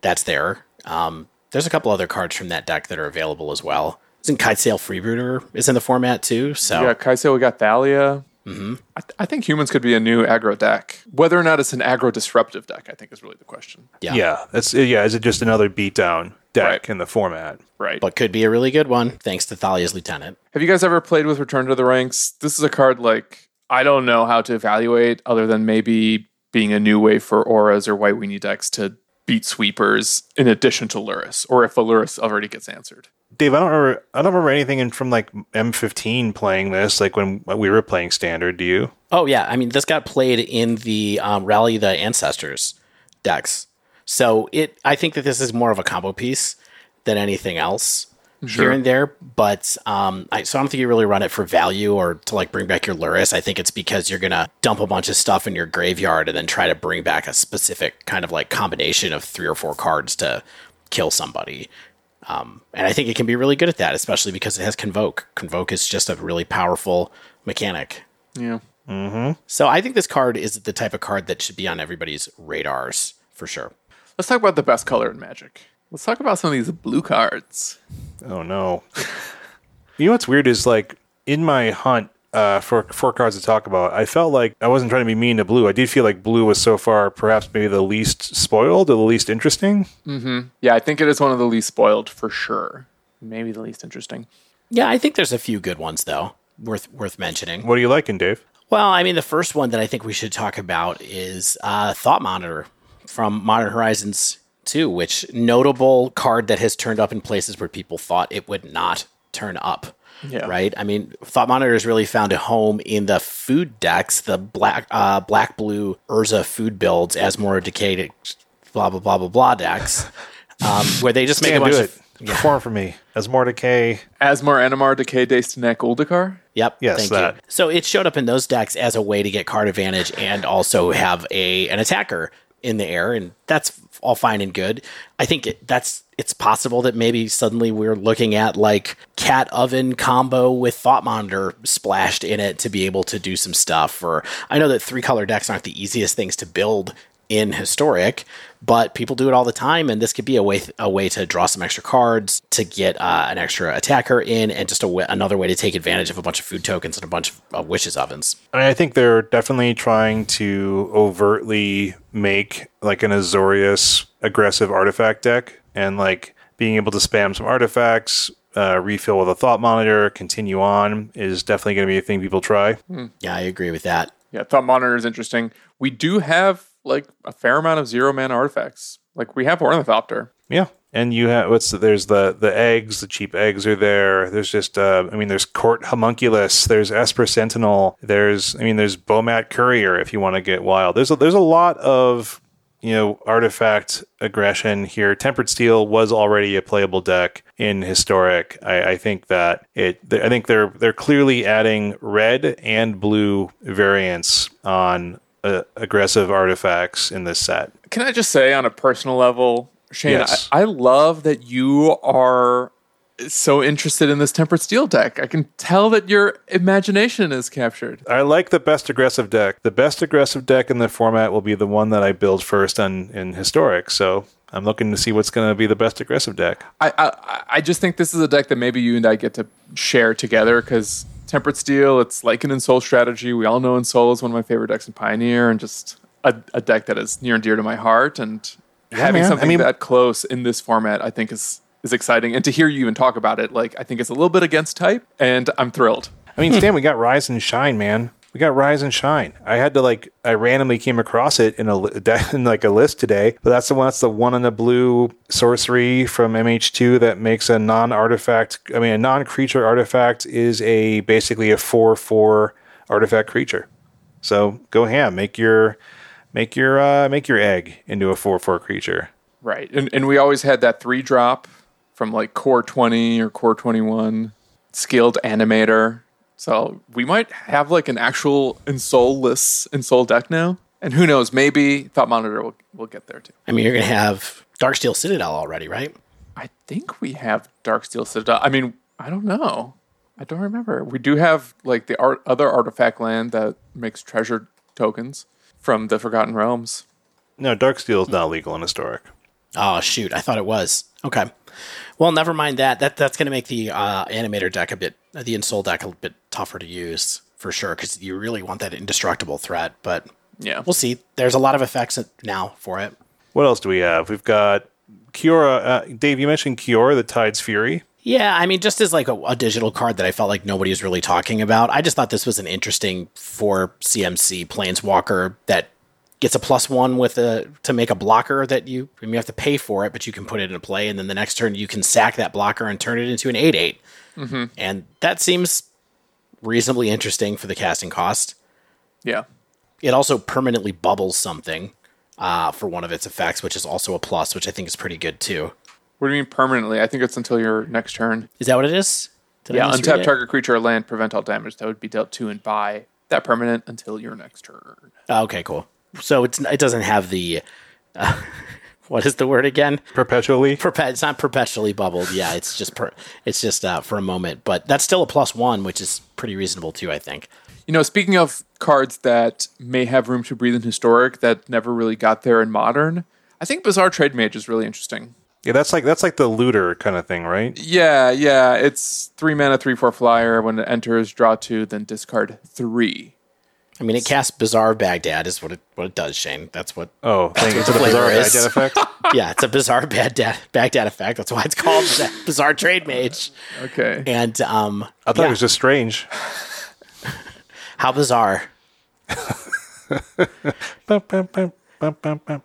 that's there. Um, there's a couple other cards from that deck that are available as well. Isn't Kitesail Freebooter is in the format too? So We got Kaiso, we got Thalia. Mm-hmm. I, th- I think humans could be a new aggro deck. Whether or not it's an aggro disruptive deck, I think is really the question. yeah. Yeah, that's yeah. Is it just another beatdown deck Right. in the format? Right. but could be a really good one thanks to Thalia's Lieutenant. Have you guys ever played with Return to the Ranks? This is a card like I don't know how to evaluate other than maybe being a new way for auras or white weenie decks to beat sweepers in addition to Lurrus, or if a Lurrus already gets answered. Dave, I don't remember. I don't remember anything in, from like M15 playing this. Like when we were playing standard. Do you? Oh yeah, I mean this got played in the um, Rally the Ancestors decks, so it. I think that this is more of a combo piece than anything else here and there. But um, I, so I don't think you really run it for value or to like bring back your Lurrus. I think it's because you're gonna dump a bunch of stuff in your graveyard and then try to bring back a specific kind of like combination of three or four cards to kill somebody. Um, and I think it can be really good at that, especially because it has Convoke. Convoke is just a really powerful mechanic. Yeah. Mm-hmm. So I think this card is the type of card that should be on everybody's radars for sure. Let's talk about the best color in Magic. Let's talk about some of these blue cards. Oh no. you know what's weird is like in my hunt uh, for four cards to talk about, I felt like I wasn't trying to be mean to blue. I did feel like blue was so far perhaps maybe the least spoiled or the least interesting. Yeah, I think it is one of the least spoiled for sure. Maybe the least interesting. Yeah, I think there's a few good ones though, worth worth mentioning. What are you liking, Dave? Well, I mean, the first one that I think we should talk about is uh, Thought Monitor from Modern Horizons 2, which notable card that has turned up in places where people thought it would not turn up. Yeah. Right. I mean, Thought Monitor has really found a home in the food decks, the black, uh, black blue Urza food builds, as more decayed, blah blah blah blah blah decks, um, where they just make Can't a bunch do of it. Perform for me. As more decay. Asmar, Enimar, Decay, Dastanek, Uldakar. Yep. Yes, thank that. you. So it showed up in those decks as a way to get card advantage and also have a an attacker in the air, and that's all fine and good. I think it, that's it's possible that maybe suddenly we're looking at like cat oven combo with thought monitor splashed in it to be able to do some stuff. Or I know that three color decks aren't the easiest things to build in historic, but people do it all the time, and this could be a way a way to draw some extra cards to get uh, an extra attacker in, and just a w- another way to take advantage of a bunch of food tokens and a bunch of uh, witch's ovens. I, mean, I think they're definitely trying to overtly make like an Azorius aggressive artifact deck and like being able to spam some artifacts, uh, refill with a thought monitor, continue on is definitely going to be a thing people try. Yeah, I agree with that. Yeah, Thought Monitor is interesting. We do have like a fair amount of zero mana artifacts. Like we have Ornithopter. Yeah. And you have what's the, there's the the eggs, the cheap eggs are there. There's just uh, I mean there's Court Homunculus, there's Esper Sentinel, there's I mean there's Bomat Courier if you want to get wild. There's a, there's a lot of you know artifact aggression here. Tempered Steel was already a playable deck in historic. I, I think that it I think they're they're clearly adding red and blue variants on uh, aggressive artifacts in this set. Can I just say on a personal level, Shane, Yes. I, I love that you are so interested in this Tempered Steel deck. I can tell that your imagination is captured. I like the best aggressive deck. The best aggressive deck in the format will be the one that I build first on in historic. So I'm looking to see what's going to be the best aggressive deck. I, I I just think this is a deck that maybe you and I get to share together because Tempered Steel, it's like an Soul strategy. We all know Soul is one of my favorite decks in Pioneer, and just a, a deck that is near and dear to my heart, and having man. I something mean- that close in this format, I think is is exciting. And to hear you even talk about it, like I think it's a little bit against type, and I'm thrilled. I mean, Stan, we got Rise and Shine, man. We got Rise and Shine. I had to like, I randomly came across it in a in like a list today, but that's the one. That's the one in the blue sorcery from MH2 that makes a non-artifact. I mean, a non-creature artifact is a basically a four-four artifact creature. So go ham, make your make your uh, make your egg into a four-four creature. Right. And and we always had that three drop from like core 20 or core 21, skilled animator. So we might have like an actual insoulless Ensoul deck now. And who knows, maybe Thought Monitor will, will get there too. I mean, you're going to have Darksteel Citadel already, right? I think we have Darksteel Citadel. I mean, I don't know. I don't remember. We do have like the art, other artifact land that makes treasure tokens from the Forgotten Realms. No, Darksteel is not legal in historic. Oh shoot, I thought it was. Okay. Well, never mind that. That that's going to make the uh, animator deck a bit, the Ensoul deck a bit tougher to use for sure because you really want that indestructible threat. But Yeah. we'll see. There's a lot of effects now for it. What else do we have? We've got Kiora. Uh, Dave, you mentioned Kiora, the Tide's Fury. Yeah, I mean, just as like a, a digital card that I felt like nobody was really talking about. I just thought this was an interesting for CMC Planeswalker that gets a plus one with a to make a blocker that you I mean, you have to pay for it, but you can put it into play, and then the next turn you can sack that blocker and turn it into an eight eight, and that seems reasonably interesting for the casting cost. Yeah. It also permanently bubbles something uh, for one of its effects, which is also a plus, which I think is pretty good too. What do you mean permanently? I think it's until your next turn. Is that what it is? Did Yeah, untap target creature or land, prevent all damage that would be dealt to and by that permanent until your next turn. Oh, okay, cool. So it's it doesn't have the uh, what is the word again? Perpetually. Perpet. It's not perpetually bubbled. Yeah, it's just per, it's just uh, for a moment, but that's still a plus one, which is pretty reasonable too. I think. You know, speaking of cards that may have room to breathe in historic that never really got there in modern, I think Bazaar Trademage is really interesting. Yeah, that's like that's like the looter kind of thing, right? Yeah, yeah. It's three mana, three, four flyer. When it enters, draw two, then discard three. I mean, it casts Bazaar Baghdad is what it what it does, Shane. That's what. Oh, thank you what the the bizarre flavor is. Baghdad effect. Yeah, it's a Bazaar Baghdad Baghdad effect. That's why it's called Bazaar Trademage. Okay. And um, I thought yeah, it was just strange. how bizarre. Bum, bum, bum, bum, bum, bum.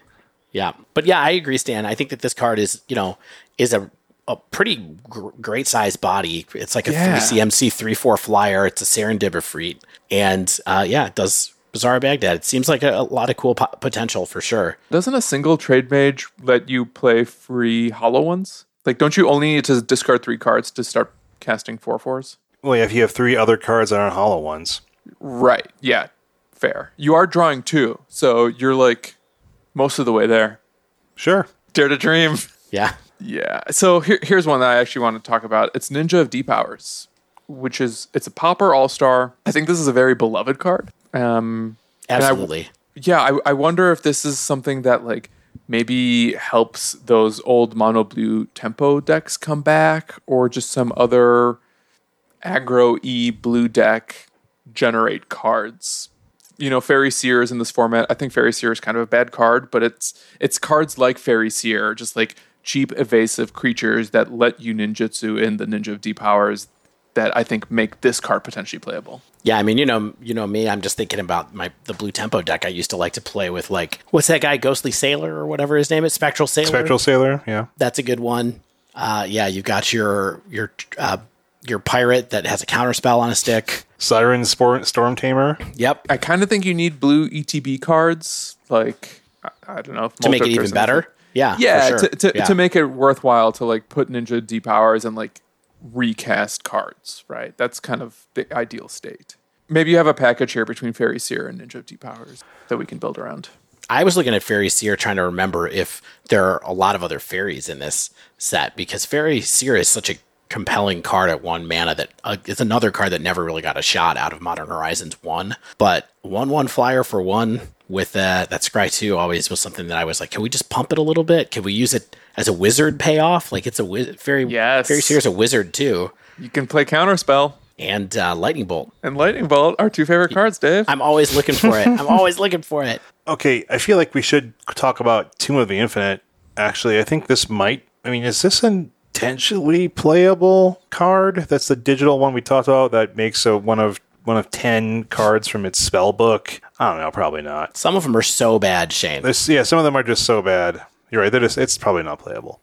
Yeah, but yeah, I agree, Stan. I think that this card is, you know, is a a pretty gr- great size body. It's like a Yeah. three CMC three four flyer. It's a Serendib Efreet, and uh, yeah, it does Bazaar Baghdad. It seems like a, a lot of cool po- potential for sure. Doesn't a single trade mage let you play free hollow ones? Like, don't you only need to discard three cards to start casting four fours? Well, yeah, if you have three other cards that aren't hollow ones. Right. Yeah. Fair. You are drawing two, so you're like most of the way there. Sure. Dare to dream. Yeah, Yeah. So here, here's one that I actually want to talk about. It's Ninja of Deep Hours, which is it's a pauper all star. I think this is a very beloved card. Um, and I- absolutely. yeah, I, I wonder if this is something that like maybe helps those old mono blue tempo decks come back, or just some other aggro e blue deck generate cards. You know, Faerie Seer is in this format. I think Faerie Seer is kind of a bad card, but it's it's cards like Faerie Seer, just like cheap evasive creatures that let you ninjutsu in the Ninja of Deep Hours that I think make this card potentially playable. Yeah, I mean, you know, you know me. I'm just thinking about my the blue tempo deck. I used to like to play with like what's that guy, Ghostly Sailor or whatever his name is, Spectral Sailor. Spectral Sailor, yeah. That's a good one. Uh, yeah, you've got your your uh, your pirate that has a counter spell on a stick. Siren Spor- Storm Tamer. Yep, I kind of think you need blue ETB cards, like I, I don't know, to make it even multi-person- better. Yeah, Yeah, sure. to to, Yeah. to make it worthwhile to like put Ninja D powers and like recast cards, right? That's kind of the ideal state. Maybe you have a package here between Faerie Seer and Ninja D powers that we can build around. I was looking at Faerie Seer trying to remember if there are a lot of other fairies in this set because Faerie Seer is such a compelling card at one mana that uh, it's another card that never really got a shot out of Modern Horizons 1. But 1 1 flyer for one with that. that Scry 2 always was something that I was like, can we just pump it a little bit? Can we use it as a wizard payoff? Like it's a wiz- Fairy, Yes. Faerie Seer is a wizard too. You can play Counterspell. and uh, Lightning Bolt. And Lightning Bolt, are two favorite cards, Dave. I'm always looking for it. I'm always looking for it. Okay, I feel like we should talk about Tome of the Infinite. Actually, I think this might. I mean, is this an intentionally playable card? That's the digital one we talked about that makes a one of one of ten cards from its spell book. I don't know, probably not. Some of them are so bad, Shane. This, yeah, some of them are just so bad. You're right. They're just, it's probably not playable.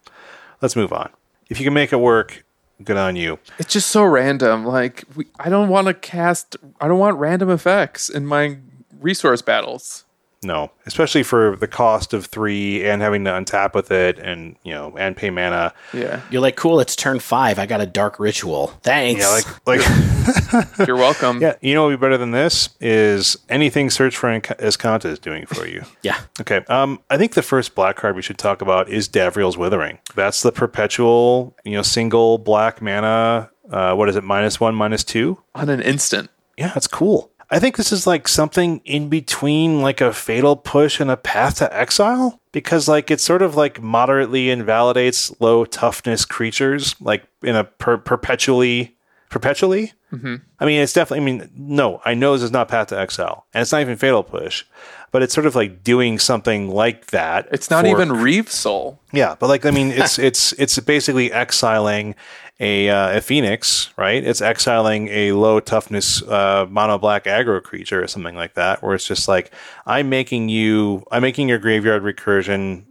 Let's move on. If you can make it work, good on you. It's just so random. Like we, I don't want to cast. I don't want random effects in my resource battles. No, especially for the cost of three and having to untap with it, and you know, and pay mana. Yeah, You're like, cool, it's turn five. I got a dark ritual. Thanks. Yeah, like like you're welcome. yeah. You know, what would be better than this is anything Search for Enc- Azcanta is doing for you. yeah. Okay. Um, I think the first black card we should talk about is Davriel's Withering. That's the perpetual, you know, single black mana. Uh, what is it? Minus one, minus two. On an instant. Yeah, that's cool. I think this is like something in between like a fatal push and a path to exile because like it sort of like moderately invalidates low toughness creatures like in a per- perpetually perpetually. Mm-hmm. I mean, it's definitely. I mean, no, I know this is not path to exile, and it's not even fatal push, but it's sort of like doing something like that. It's not for- even Reave Soul. yeah, but like I mean, it's it's it's basically exiling a uh, a phoenix, right? It's exiling a low toughness uh, mono black aggro creature or something like that, where it's just like I'm making you, I'm making your graveyard recursion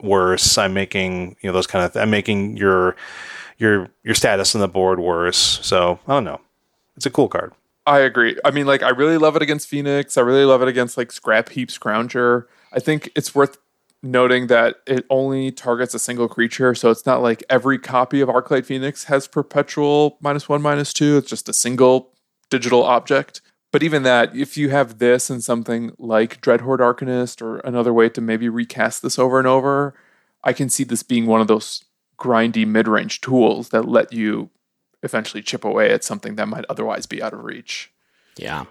worse. I'm making you know those kind of. I'm making your your your status on the board worse. So I don't know. It's a cool card. I agree. I mean, like, I really love it against Phoenix. I really love it against like Scrapheap Scrounger. I think it's worth noting that it only targets a single creature, so it's not like every copy of Arclight Phoenix has perpetual minus one, minus two. It's just a single digital object. But even that, if you have this and something like Dreadhorde Arcanist or another way to maybe recast this over and over, I can see this being one of those grindy mid range tools that let you eventually chip away at something that might otherwise be out of reach. Yeah.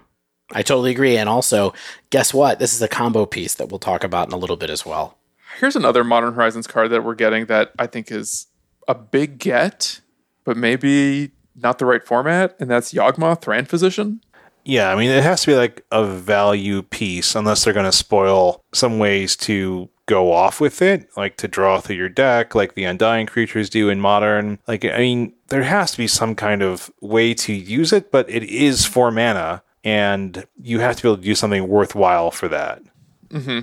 I totally agree. And also, guess what? This is a combo piece that we'll talk about in a little bit as well. Here's another Modern Horizons card that we're getting that I think is a big get, but maybe not the right format, and that's Yawgmoth Thran Physician. Yeah, I mean, it has to be like a value piece, unless they're going to spoil some ways to go off with it, like to draw through your deck, like the Undying creatures do in Modern. Like, I mean, there has to be some kind of way to use it, but it is four mana, and you have to be able to do something worthwhile for that. Mm-hmm.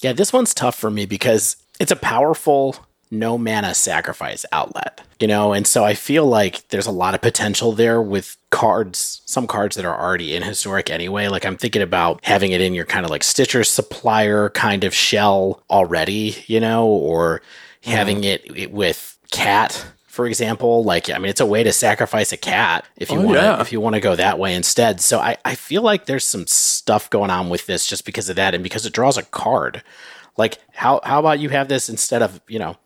Yeah, this one's tough for me because it's a powerful no mana sacrifice outlet, you know, and so I feel like there's a lot of potential there with cards, some cards that are already in historic anyway. Like I'm thinking about having it in your kind of like Stitcher supplier kind of shell already, you know, or mm-hmm. having it, it with cat. For example, like I mean, it's a way to sacrifice a cat if you Oh, want to yeah. if you want to go that way instead. So I, I feel like there's some stuff going on with this just because of that and because it draws a card. Like how how about you have this instead of you know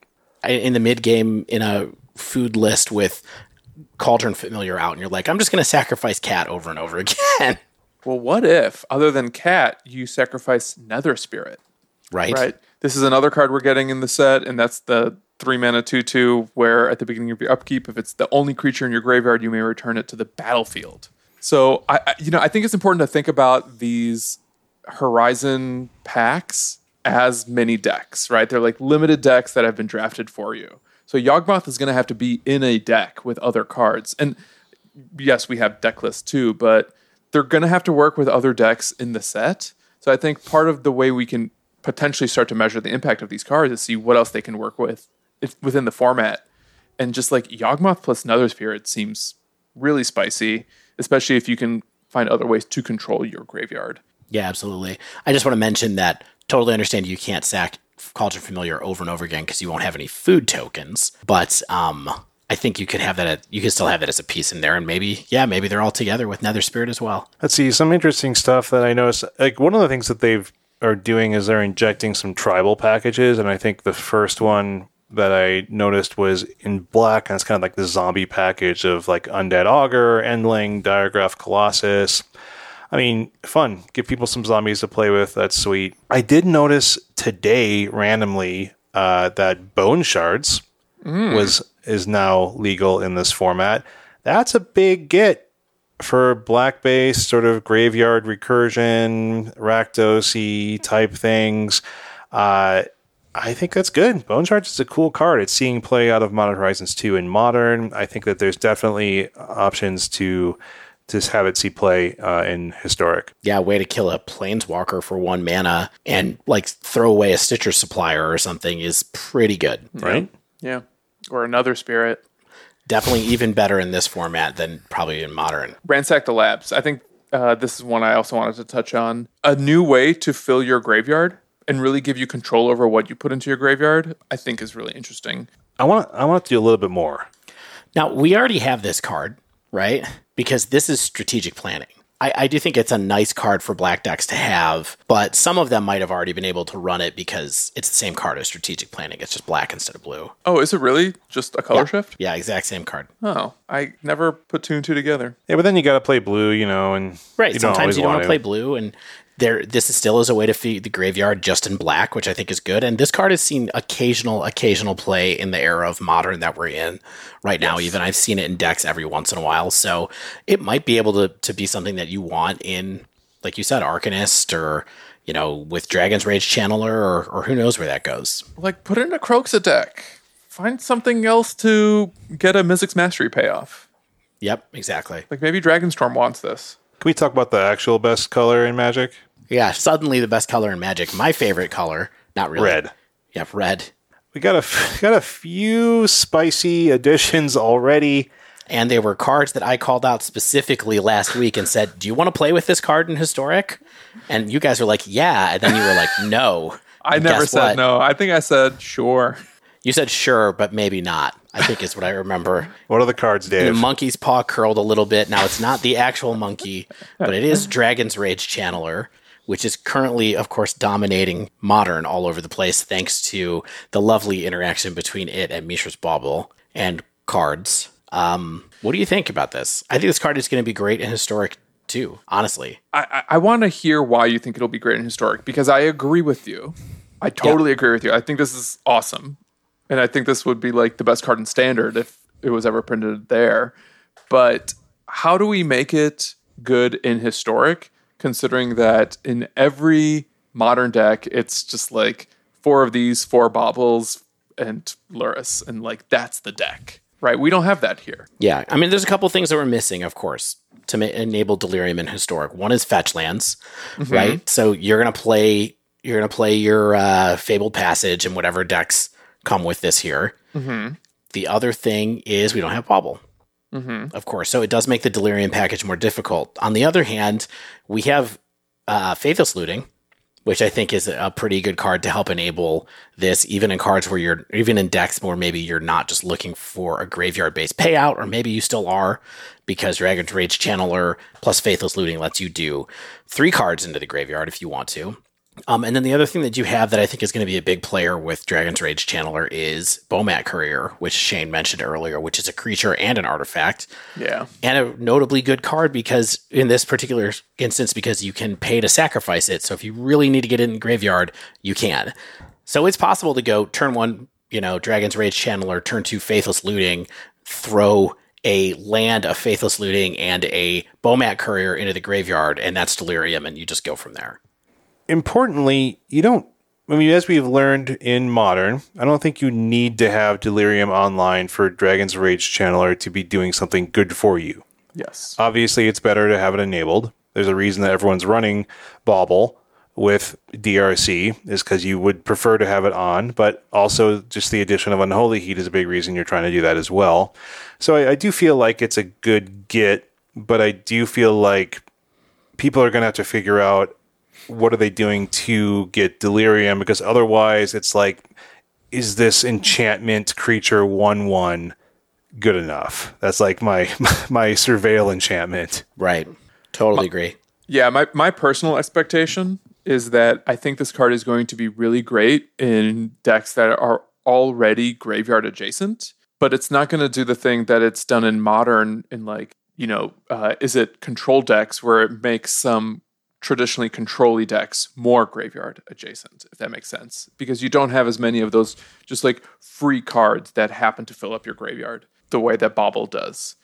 in the mid game in a food list with Cauldron Familiar out, and you're like, I'm just going to sacrifice cat over and over again, Well, what if, other than Cat, you sacrifice Nether Spirit? right? Right. This is another card we're getting in the set, and that's the three mana two two. Where at the beginning of your upkeep, if it's the only creature in your graveyard, you may return it to the battlefield. So I, I you know, I think it's important to think about these Horizon packs as many decks, right? They're like limited decks that have been drafted for you. So Yawgmoth is going to have to be in a deck with other cards, and yes, we have deck lists too, but they're going to have to work with other decks in the set. So I think part of the way we can potentially start to measure the impact of these cards is see what else they can work with within the format. And just like Yawgmoth plus Nether Spirit seems really spicy, especially if you can find other ways to control your graveyard. Yeah, absolutely. I just want to mention that totally understand you can't sack Cauldron Familiar over and over again because you won't have any food tokens. But um, I think you could have that. At, you could still have that as a piece in there, and maybe yeah, maybe they're all together with Nether Spirit as well. Let's see some interesting stuff that I noticed. Like one of the things that they've are doing is they're injecting some tribal packages, and I think the first one that I noticed was in black, and it's kind of like the zombie package of like Undead Augur, Endling, Diregraf Colossus. I mean, fun. Give people some zombies to play with. That's sweet. I did notice today randomly uh, that Bone Shards was is now legal in this format. That's a big get for black base sort of graveyard recursion, Rakdos type things. Uh, I think that's good. Bone Shards is a cool card. It's seeing play out of Modern Horizons 2 in Modern. I think that there's definitely options to just have it see play uh, in Historic. Yeah, way to kill a Planeswalker for one mana and like throw away a Stitcher supplier or something is pretty good. Right? Yeah. Or another spirit. Definitely even better in this format than probably in Modern. Ransack the Labs. I think uh, this is one I also wanted to touch on. A new way to fill your graveyard and really give you control over what you put into your graveyard, I think is really interesting. I want I want to do a little bit more. Now, we already have this card, right? Because this is strategic planning. I, I, do think it's a nice card for black decks to have, but some of them might have already been able to run it because it's the same card as strategic planning. It's just black instead of blue. Oh, is it really just a color yeah. shift? Yeah, exact same card. Oh, I never put two and two together. Yeah, but then you got to play blue, you know, and right. You Sometimes don't you don't want to play blue, and there this is still as a way to feed the graveyard just in black, which I think is good. And this card has seen occasional occasional play in the era of modern that we're in right now. Even I've seen it in decks every once in a while, so it might be able to to be something that you want in, like you said, Arcanist or you know with Dragon's Rage Channeler or or who knows where that goes. Like put it in a Kroxa deck. Find something else to get a Mizzix Mastery payoff. Yep, exactly. Like maybe Dragonstorm wants this. Can we talk about the actual best color in Magic? Yeah, suddenly the best color in Magic. My favorite color, not really. Red. Yep, red. We got a got a few spicy additions already. And they were cards that I called out specifically last week and said, "Do you want to play with this card in Historic?" And you guys were like, "Yeah," and then you were like, "No." I And never said what? no. I think I said sure. You said sure, but maybe not. I think is what I remember. What are the cards, The monkey's paw curled a little bit. Now it's not the actual monkey, but it is Dragon's Rage Channeler, which is currently, of course, dominating modern all over the place, thanks to the lovely interaction between it and Mishra's Bauble and cards. Um, what do you think about this? I think this card is going to be great in historic too. Honestly, I, I, I want to hear why you think it'll be great in historic because I agree with you. I totally agree with you. I think this is awesome. And I think this would be like the best card in standard if it was ever printed there. But how do we make it good in historic, considering that in every modern deck, it's just like four of these, four baubles, and Lurrus. And like that's the deck, right? We don't have that here. Yeah, I mean, there's a couple things that we're missing, of course, to ma- enable Delirium in Historic. One is fetch lands, right? So you're gonna play, you're gonna play your uh, Fabled Passage and whatever decks come with this here. The other thing is we don't have Bauble, of course, so it does make the Delirium package more difficult. On the other hand, we have uh, Faithless Looting, which I think is a pretty good card to help enable this, even in cards where you're, even in decks where maybe you're not just looking for a graveyard based payout, or maybe you still are, because Dragon's Rage Channeler plus Faithless Looting lets you do three cards into the graveyard if you want to. Um, and then the other thing that you have that I think is going to be a big player with Dragon's Rage Channeler is Bomat Courier, which Shane mentioned earlier, which is a creature and an artifact. Yeah. and a notably good card because in this particular instance because you can pay to sacrifice it. So if you really need to get it in the graveyard you can. So it's possible to go turn one you know dragon's rage channeler turn two faithless looting throw a land of faithless looting and a bomat courier into the graveyard and that's delirium and you just go from there Importantly, you don't. I mean, as we've learned in modern, I don't think you need to have Delirium online for Dragon's Rage Channeler to be doing something good for you. Yes. Obviously, it's better to have it enabled. There's a reason that everyone's running Bauble with DRC is because you would prefer to have it on, but also just the addition of Unholy Heat is a big reason you're trying to do that as well. So I, I do feel like it's a good get, but I do feel like people are going to have to figure out what are they doing to get Delirium because otherwise it's like, is this enchantment creature 1 1 good enough? That's like my, my surveil enchantment. right totally agree Yeah, my, my personal expectation is that I think this card is going to be really great in decks that are already graveyard adjacent, but it's not going to do the thing that it's done in modern in like, you know, uh, is it control decks where it makes some traditionally controlly decks more graveyard adjacent, if that makes sense. Because you don't have as many of those just like free cards that happen to fill up your graveyard the way that Bauble does.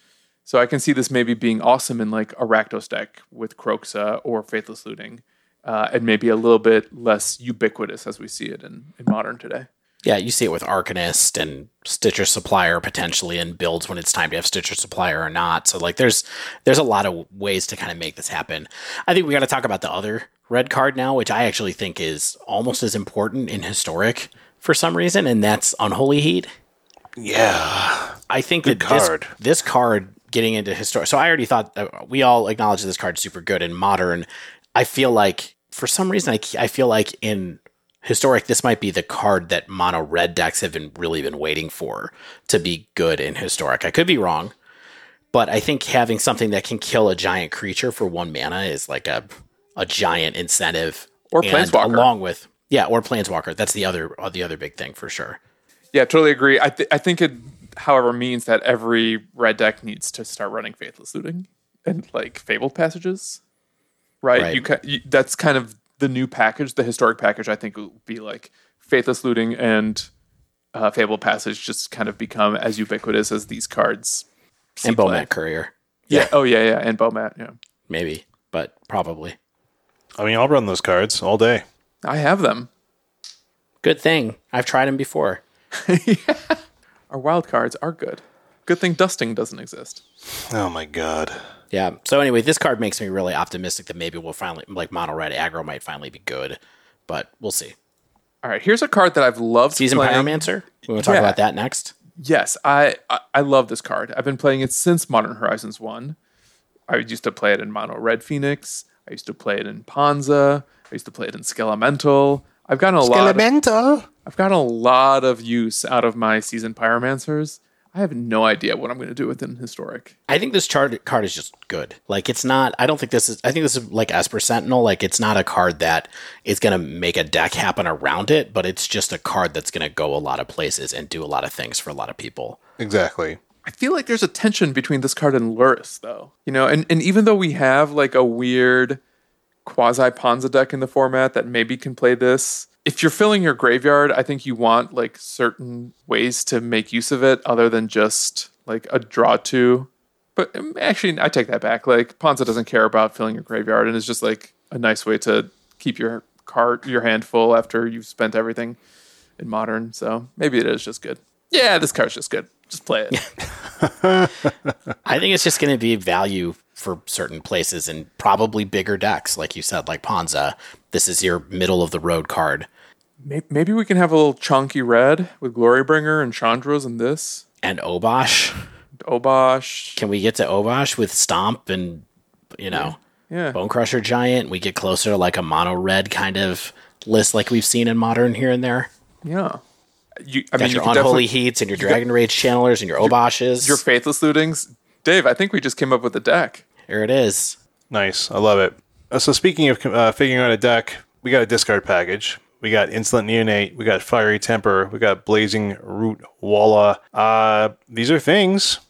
So I can see this maybe being awesome in like a Rakdos deck with Kroxa or Faithless Looting, uh, and maybe a little bit less ubiquitous as we see it in, in modern today. Yeah, you see it with Arcanist and Stitcher Supplier potentially in builds when it's time to have Stitcher Supplier or not. So like there's there's a lot of ways to kind of make this happen. I think we got to talk about the other red card now, which I actually think is almost as important in historic for some reason, and that's Unholy Heat. Yeah. I think Good that card. this this card getting into historic. So I already thought that we all acknowledge this card's super good in modern. I feel like for some reason I, I feel like in historic this might be the card that mono red decks have been really been waiting for to be good in historic. I could be wrong, but I think having something that can kill a giant creature for one mana is like a a giant incentive. Or Planeswalker. along with yeah, or planeswalker. That's the other uh, the other big thing for sure. Yeah, totally agree. I, th- I think it, however, means that every red deck needs to start running Faithless Looting and like Fabled Passages, right? Right. You, ca- you That's kind of the new package, the historic package. I think will be like Faithless Looting and uh, Fabled Passage just kind of become as ubiquitous as these cards. see and play. Bomat Courier, Yeah. Oh yeah, yeah, and Bomat. Yeah, maybe, but probably. I mean, I'll run those cards all day. I have them. Good thing I've tried them before. Our wild cards are good. Good thing dusting doesn't exist. Oh my god. Yeah. So anyway, this card makes me really optimistic that maybe we'll finally like mono red aggro might finally be good, but we'll see. All right, here's a card that I've loved. Season playing. Pyromancer. We want to talk Yeah. about that next. Yes, I, I I love this card. I've been playing it since Modern Horizons One. I used to play it in Mono Red Phoenix. I used to play it in Panza. I used to play it in Skelemental. I've gotten a lot. Of, I've gotten a lot of use out of my Seasoned Pyromancers. I have no idea what I'm going to do with it in historic. I think this chart card is just good. Like it's not. I don't think this is. I think this is like Esper Sentinel. Like it's not a card that is going to make a deck happen around it, but it's just a card that's going to go a lot of places and do a lot of things for a lot of people. Exactly. I feel like there's a tension between this card and Lurrus, though. You know, and, and even though we have like a weird quasi Panza deck in the format that maybe can play this, if you're filling your graveyard, I think you want like certain ways to make use of it other than just like a draw two. But um, actually, I take that back. Like Panza doesn't care about filling your graveyard, and it's just like a nice way to keep your card your hand full after you've spent everything in modern. So maybe it is just good. Yeah, this card's just good. Just play it. I think it's just going to be value for certain places and probably bigger decks, like you said, like Panza. This is your middle of the road card. Maybe we can have a little chunky red with Glorybringer and Chandra's and this. And Obosh. Obosh. Can we get to Obosh with Stomp and, you know, Yeah. Bonecrusher Giant? We get closer to like a mono red kind of list like we've seen in Modern here and there. Yeah. You, I Got mean, you your could Unholy Heats and your Dragon Rage Channelers and your Oboshes. your Faithless Lootings. Dave, I think we just came up with a deck. Here it is. Nice. I love it. Uh, so speaking of uh, figuring out a deck, we got a discard package. We got Insolent Neonate. We got Fiery Temper. We got Blazing Root Walla. Uh, these are things.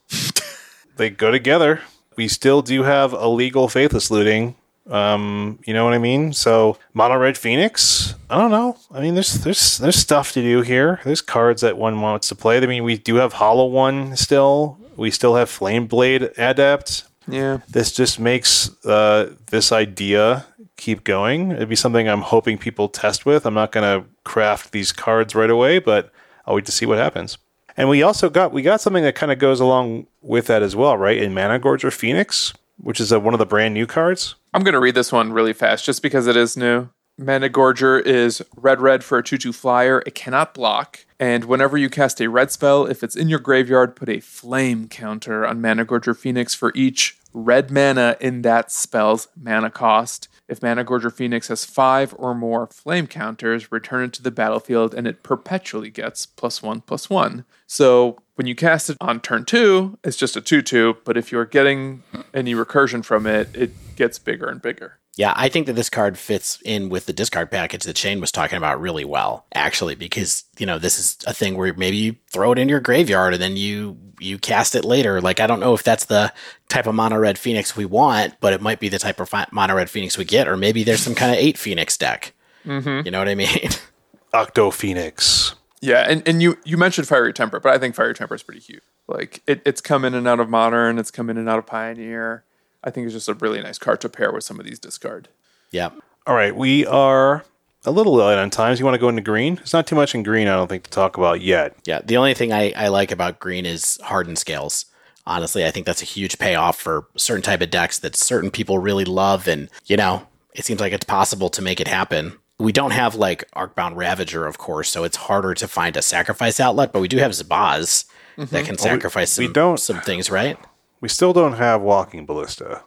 they go together. We still do have illegal Faithless Looting. Um, you know what I mean? So Mono Red Phoenix. I don't know. I mean, there's there's there's stuff to do here. There's cards that one wants to play. I mean, we do have Hollow One still. We still have Flameblade Adept Yeah. this just makes uh, this idea keep going. It'd be something I'm hoping people test with. I'm not going to craft these cards right away, but I'll wait to see what happens. And we also got we got something that kind of goes along with that as well, right? In Managorger Phoenix, which is a, one of the brand new cards. I'm going to read this one really fast just because it is new. Managorger is red red for a 2 2 flyer. It cannot block. And whenever you cast a red spell, if it's in your graveyard, put a flame counter on Managorger Phoenix for each red mana in that spell's mana cost. If Managorger Phoenix has five or more flame counters, return it to the battlefield and it perpetually gets plus one plus one. So when you cast it on turn two, it's just a 2 2, but if you're getting any recursion from it, it gets bigger and bigger. Yeah, I think that this card fits in with the discard package that Shane was talking about really well, actually, because you know this is a thing where maybe you throw it in your graveyard and then you you cast it later. Like I don't know if that's the type of mono red phoenix we want, but it might be the type of fi- mono red phoenix we get, or maybe there's some kind of eight phoenix deck. Mm-hmm. You know what I mean? Octo Phoenix. Yeah, and, and you you mentioned Fiery Temper, but I think Fiery Temper is pretty cute. Like it, it's come in and out of Modern, it's come in and out of Pioneer. I think it's just a really nice card to pair with some of these discard. Yeah. All right, we are a little light on times. You want to go into green? It's not too much in green, I don't think, to talk about yet. Yeah. The only thing I, I like about green is hardened scales. Honestly, I think that's a huge payoff for certain type of decks that certain people really love. And, you know, it seems like it's possible to make it happen. We don't have like Arcbound Ravager, of course, so it's harder to find a sacrifice outlet, but we do have Zabaz that mm-hmm. can oh, sacrifice we some, don't- some things, right? We still don't have Walking Ballista.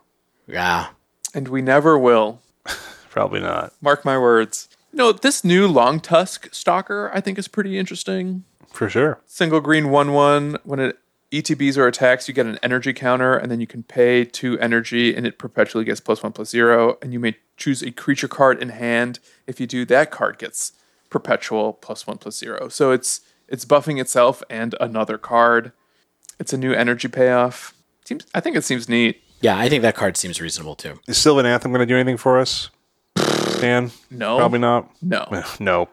Yeah. And we never will. Probably not. Mark my words. You know, this new Longtusk Stalker I think is pretty interesting. For sure. Single green 1 1. When it ETBs or attacks, you get an energy counter, and then you can pay two energy, and it perpetually gets plus one plus zero. And you may choose a creature card in hand. If you do, that card gets perpetual plus one plus zero. So it's it's buffing itself and another card. It's a new energy payoff. Seems I think it seems neat. Yeah, I think that card seems reasonable too. Is Sylvan Anthem going to do anything for us? Stan? No. Probably not. No. No.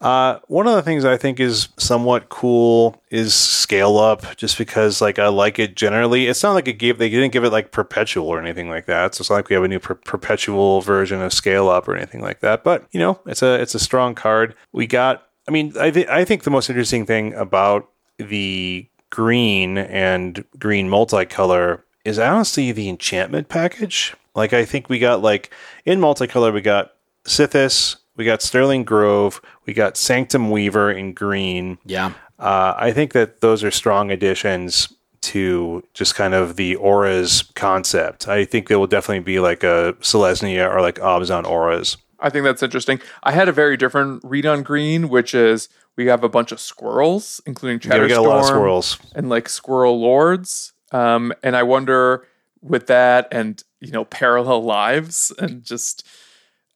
Uh, one of the things I think is somewhat cool is scale up, just because like I like it generally. It's not like it gave they didn't give it like perpetual or anything like that. So it's not like we have a new per- perpetual version of scale up or anything like that. But you know, it's a it's a strong card. We got. I mean, I think I think the most interesting thing about the green and green multicolor is honestly the enchantment package. Like I think we got like in multicolor we got Sythis, we got Sterling Grove, we got Sanctum Weaver in green. Yeah. Uh, I think that those are strong additions to just kind of the auras concept. I think there will definitely be like a Selesnya or like Abzan auras. I think that's interesting. I had a very different read on green, which is we have a bunch of squirrels, including Yeah, we Chatterstorm got a lot of squirrels. and like squirrel lords. Um, and I wonder with that and you know parallel lives and just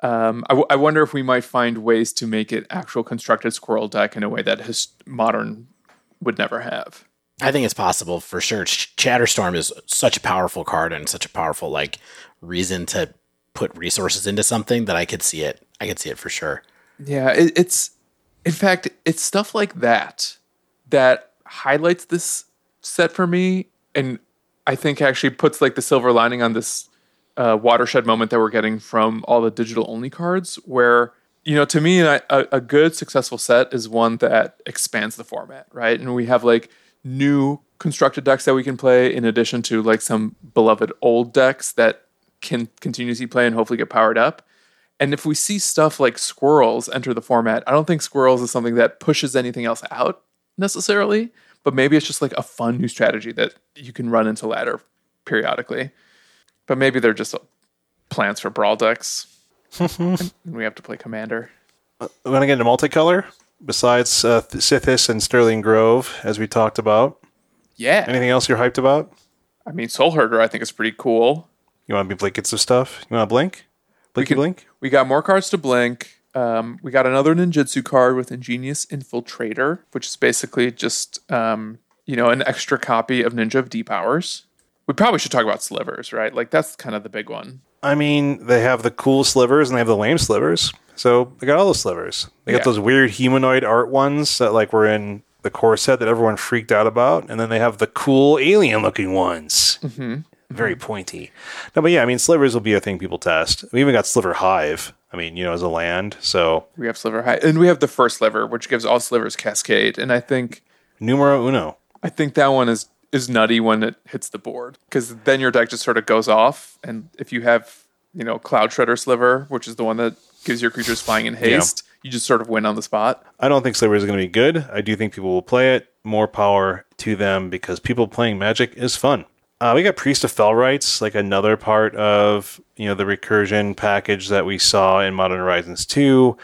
um, I, w- I wonder if we might find ways to make it actual constructed squirrel deck in a way that his modern would never have. I think it's possible for sure. Ch- Chatterstorm is such a powerful card and such a powerful like reason to put resources into something that I could see it. I could see it for sure. Yeah, it, it's in fact it's stuff like that that highlights this set for me, and I think actually puts like the silver lining on this uh, watershed moment that we're getting from all the digital only cards. Where you know, to me, a, a good successful set is one that expands the format, right? And we have like new constructed decks that we can play in addition to like some beloved old decks that can continuously play and hopefully get powered up. And if we see stuff like squirrels enter the format, I don't think squirrels is something that pushes anything else out necessarily, but maybe it's just like a fun new strategy that you can run into ladder periodically. But maybe they're just plants for brawl decks. and we have to play commander. We're going to get into multicolor besides uh, Sythis and Sterling Grove, as we talked about. Yeah. Anything else you're hyped about? I mean, Soul Herder, I think is pretty cool. You want to be blinkets of stuff? You want to blink? Blinky can- blink? We got more cards to blink. Um, we got another ninjutsu card with Ingenious Infiltrator, which is basically just um, you know an extra copy of Ninja of Deep Hours. We probably should talk about slivers, right? Like that's kind of the big one. I mean, they have the cool slivers and they have the lame slivers. So they got all those slivers. They got Yeah. those weird humanoid art ones that like were in the core set that everyone freaked out about, and then they have the cool alien looking ones. Mm-hmm. Very hmm. pointy. No, but yeah, I mean, slivers will be a thing people test. We even got Sliver Hive. I mean, you know, as a land. So We have sliver hive, and we have the first sliver, which gives all slivers cascade. And I think numero uno. I think that one is is nutty when it hits the board because then your deck just sort of goes off. And if you have you know Cloudshredder Sliver, which is the one that gives your creatures flying in haste, you just sort of win on the spot. I don't think Sliver is going to be good. I do think people will play it. More power to them because people playing Magic is fun. Uh, we got Priest of Fell Rites, like another part of you know the recursion package that we saw in Modern Horizons 2.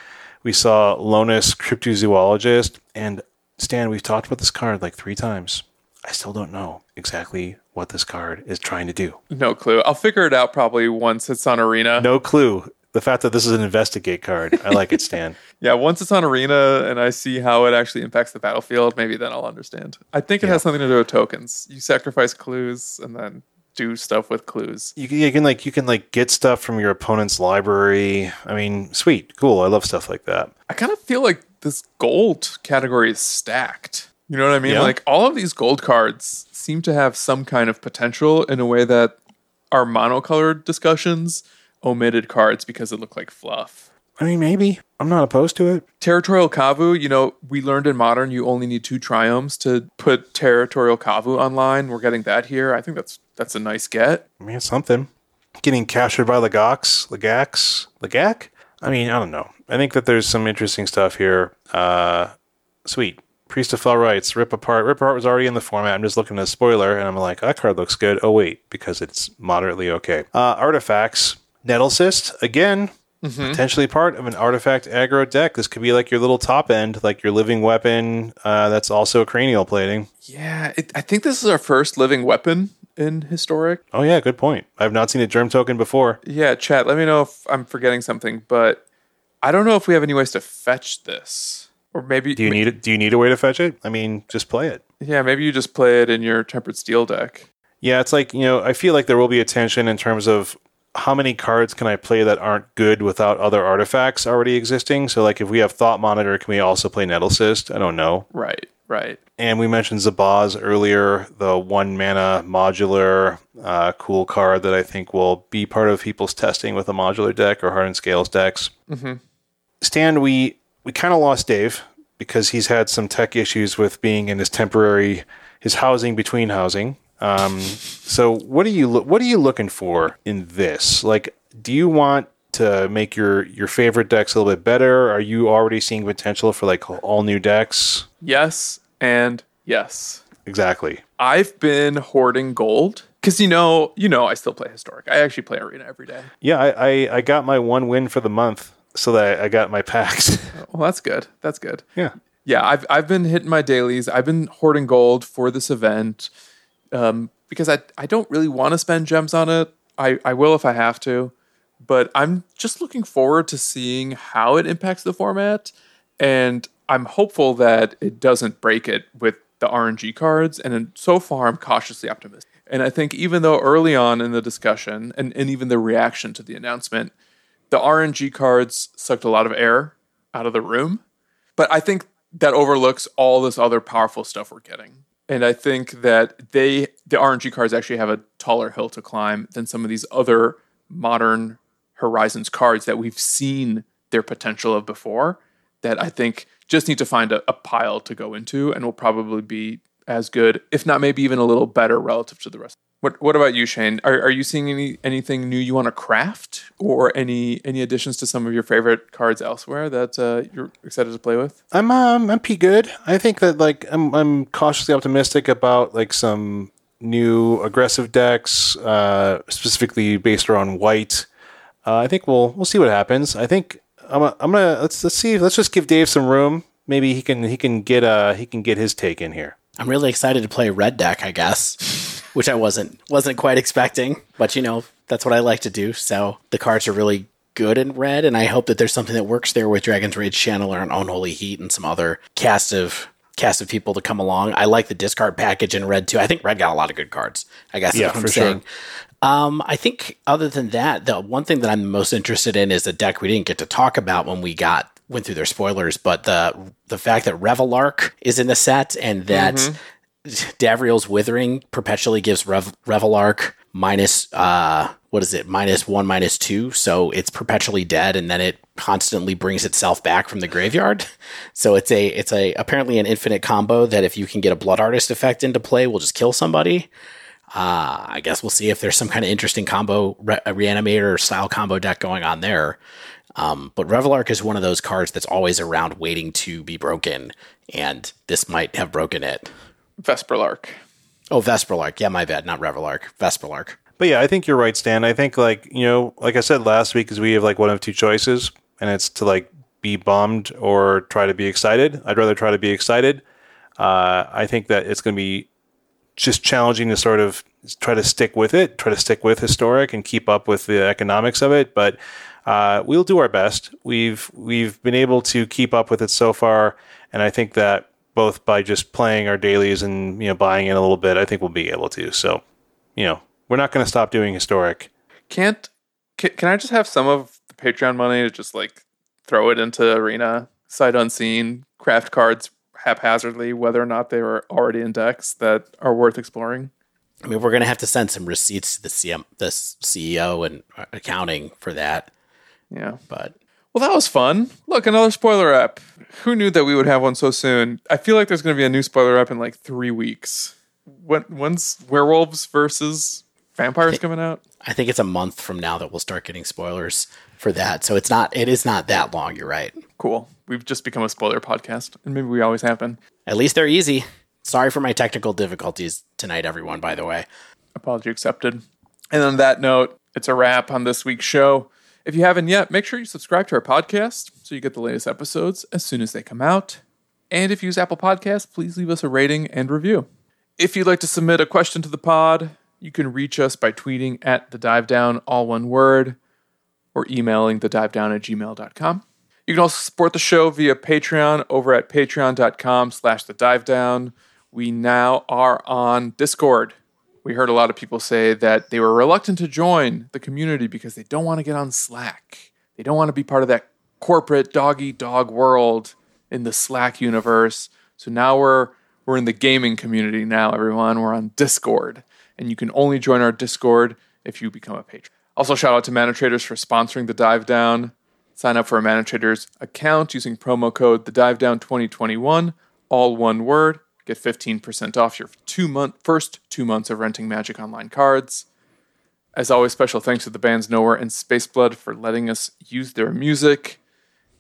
We saw Lonis Cryptozoologist, and Stan, we've talked about this card like three times. I still don't know exactly what this card is trying to do. No clue. I'll figure it out probably once it's on Arena. No clue. The fact that this is an investigate card, I like it, Stan. Yeah, once it's on Arena and I see how it actually impacts the battlefield, maybe then I'll understand. I think it has something to do with tokens. You sacrifice clues and then do stuff with clues. you can, you can like you can like get stuff from your opponent's library. I mean, sweet, cool. I love stuff like that. I kind of feel like this gold category is stacked. You know what I mean? Yeah. Like all of these gold cards seem to have some kind of potential in a way that our monocolored discussions omitted cards because it looked like fluff. I mean, maybe I'm not opposed to it. Territorial Kavu, you know, we learned in modern you only need two triomes to put Territorial Kavu online. We're getting that here. I think that's that's a nice get. I mean, it's something. Getting captured by Lagacs, Lagacs, Legak. I mean, I don't know. I think that there's some interesting stuff here. Uh, sweet. Priest of Fell Rites, Rip Apart. Rip Apart was already in the format. I'm just looking at a spoiler, and I'm like, that card looks good. Oh wait, because it's moderately okay. Uh, artifacts. Nettlecyst again. Potentially part of an artifact aggro deck. This could be like your little top end, like your living weapon. Uh, that's also a cranial plating. Yeah, it, I think this is our first living weapon in historic. Oh yeah, good point. I've not seen a germ token before. Yeah, chat. Let me know if I'm forgetting something, but I don't know if we have any ways to fetch this, or maybe Do you need it? Do you need a way to fetch it? I mean, just play it. Yeah, maybe you just play it in your tempered steel deck. Yeah, it's like, you know, I feel like there will be a tension in terms of how many cards can I play that aren't good without other artifacts already existing. So, like, if we have Thought Monitor, can we also play Nettlecyst? I don't know. Right, right. And we mentioned Zabaz earlier, the one mana modular uh, cool card that I think will be part of people's testing with a modular deck or Hardened Scales decks. Stan, we, we kind of lost Dave because he's had some tech issues with being in his temporary, his housing between housing. Um, so what are you lo- what are you looking for in this? Like, do you want to make your your favorite decks a little bit better? Are you already seeing potential for like all new decks? Yes and yes. Exactly. I've been hoarding gold because you know, you know, I still play historic. I actually play arena every day. Yeah, I, I, I got my one win for the month, so that I got my packs. Well, that's good. That's good. yeah. Yeah, I've I've been hitting my dailies. I've been hoarding gold for this event um, because I I don't really want to spend gems on it. I I will if I have to, but I'm just looking forward to seeing how it impacts the format, and I'm hopeful that it doesn't break it with the RNG cards. And so far, I'm cautiously optimistic. And I think even though early on in the discussion and, and even the reaction to the announcement, the RNG cards sucked a lot of air out of the room. But I think that overlooks all this other powerful stuff we're getting. And I think that they the RNG cards actually have a taller hill to climb than some of these other modern Horizons cards that we've seen their potential of before that I think just need to find a, a pile to go into and will probably be as good, if not maybe even a little better relative to the rest. What What about you, Shane? Are, are you seeing any anything new you want to craft, or any any additions to some of your favorite cards elsewhere that uh, you're excited to play with? I'm um I'm pretty good. I think that like I'm I'm cautiously optimistic about like some new aggressive decks, uh, specifically based around white. Uh, I think we'll we'll see what happens. I think I'm i I'm gonna let's let's see let's just give Dave some room. Maybe he can he can get uh he can get his take in here. I'm really excited to play red deck, I guess, which I wasn't wasn't quite expecting, but you know that's what I like to do. So the cards are really good in red, and I hope that there's something that works there with Dragon's Rage Channeler and Unholy Heat and some other cast of cast of people to come along. I like the discard package in red too. I think red got a lot of good cards. I guess Yeah, for I'm sure. Um, I think other than that, the one thing that I'm most interested in is a deck we didn't get to talk about when we got went through their spoilers, but the the fact that Revelark is in the set and that Davriel's Withering perpetually gives Rev- Revelark minus uh what is it? Minus one minus two. So it's perpetually dead and then it constantly brings itself back from the graveyard. So it's a it's a apparently an infinite combo that if you can get a blood artist effect into play will just kill somebody. Uh, I guess we'll see if there's some kind of interesting combo re- reanimator style combo deck going on there. Um, but Revelark is one of those cards that's always around waiting to be broken, and this might have broken it. Vesperlark. Oh, Vesperlark. Yeah, my bad. Not Revelark. Vesperlark. But yeah, I think you're right, Stan. I think like you know, like I said last week, is we have like one of two choices, and it's to like be bummed or try to be excited. I'd rather try to be excited. Uh, I think that it's going to be just challenging to sort of try to stick with it, try to stick with historic and keep up with the economics of it. But uh, we'll do our best. We've we've been able to keep up with it so far, and I think that both by just playing our dailies and you know buying in a little bit, I think we'll be able to. So, you know, we're not going to stop doing historic. Can't can, can I just have some of the Patreon money to just like throw it into arena sight unseen craft cards haphazardly, whether or not they were already in decks that are worth exploring. I mean, we're going to have to send some receipts to the CM, the CEO and uh, accounting for that. Yeah. But Well, that was fun. Look, another spoiler app. Who knew that we would have one so soon? I feel like there's going to be a new spoiler app in like three weeks. When, when's werewolves versus vampires coming out? I think it's a month from now that we'll start getting spoilers for that. So it's not, it is not that long. You're right. Cool. We've just become a spoiler podcast, and maybe we always have been. At least they're easy. Sorry for my technical difficulties tonight, everyone, by the way. Apology accepted. And on that note, it's a wrap on this week's show. If you haven't yet, make sure you subscribe to our podcast so you get the latest episodes as soon as they come out. And if you use Apple Podcasts, please leave us a rating and review. If you'd like to submit a question to the pod, you can reach us by tweeting at the dive down, all one word, or emailing the dive down at gmail.com. You can also support the show via Patreon over at patreon.com slash the dive down. We now are on Discord. We heard a lot of people say that they were reluctant to join the community because they don't want to get on Slack. They don't want to be part of that corporate doggy dog world in the Slack universe. So now we're we're in the gaming community now, everyone. We're on Discord. And you can only join our Discord if you become a patron. Also, shout out to Mana Traders for sponsoring the dive down. Sign up for a Mana Traders account using promo code the dive down 2021, all one word. Get 15% off your two month first two months of renting Magic Online cards. As always, special thanks to the bands Nowhere and Spaceblood for letting us use their music.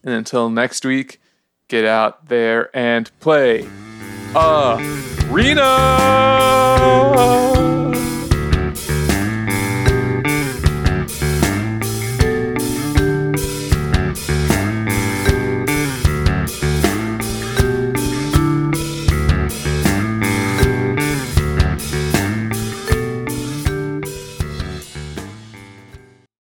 And until next week, get out there and play arena.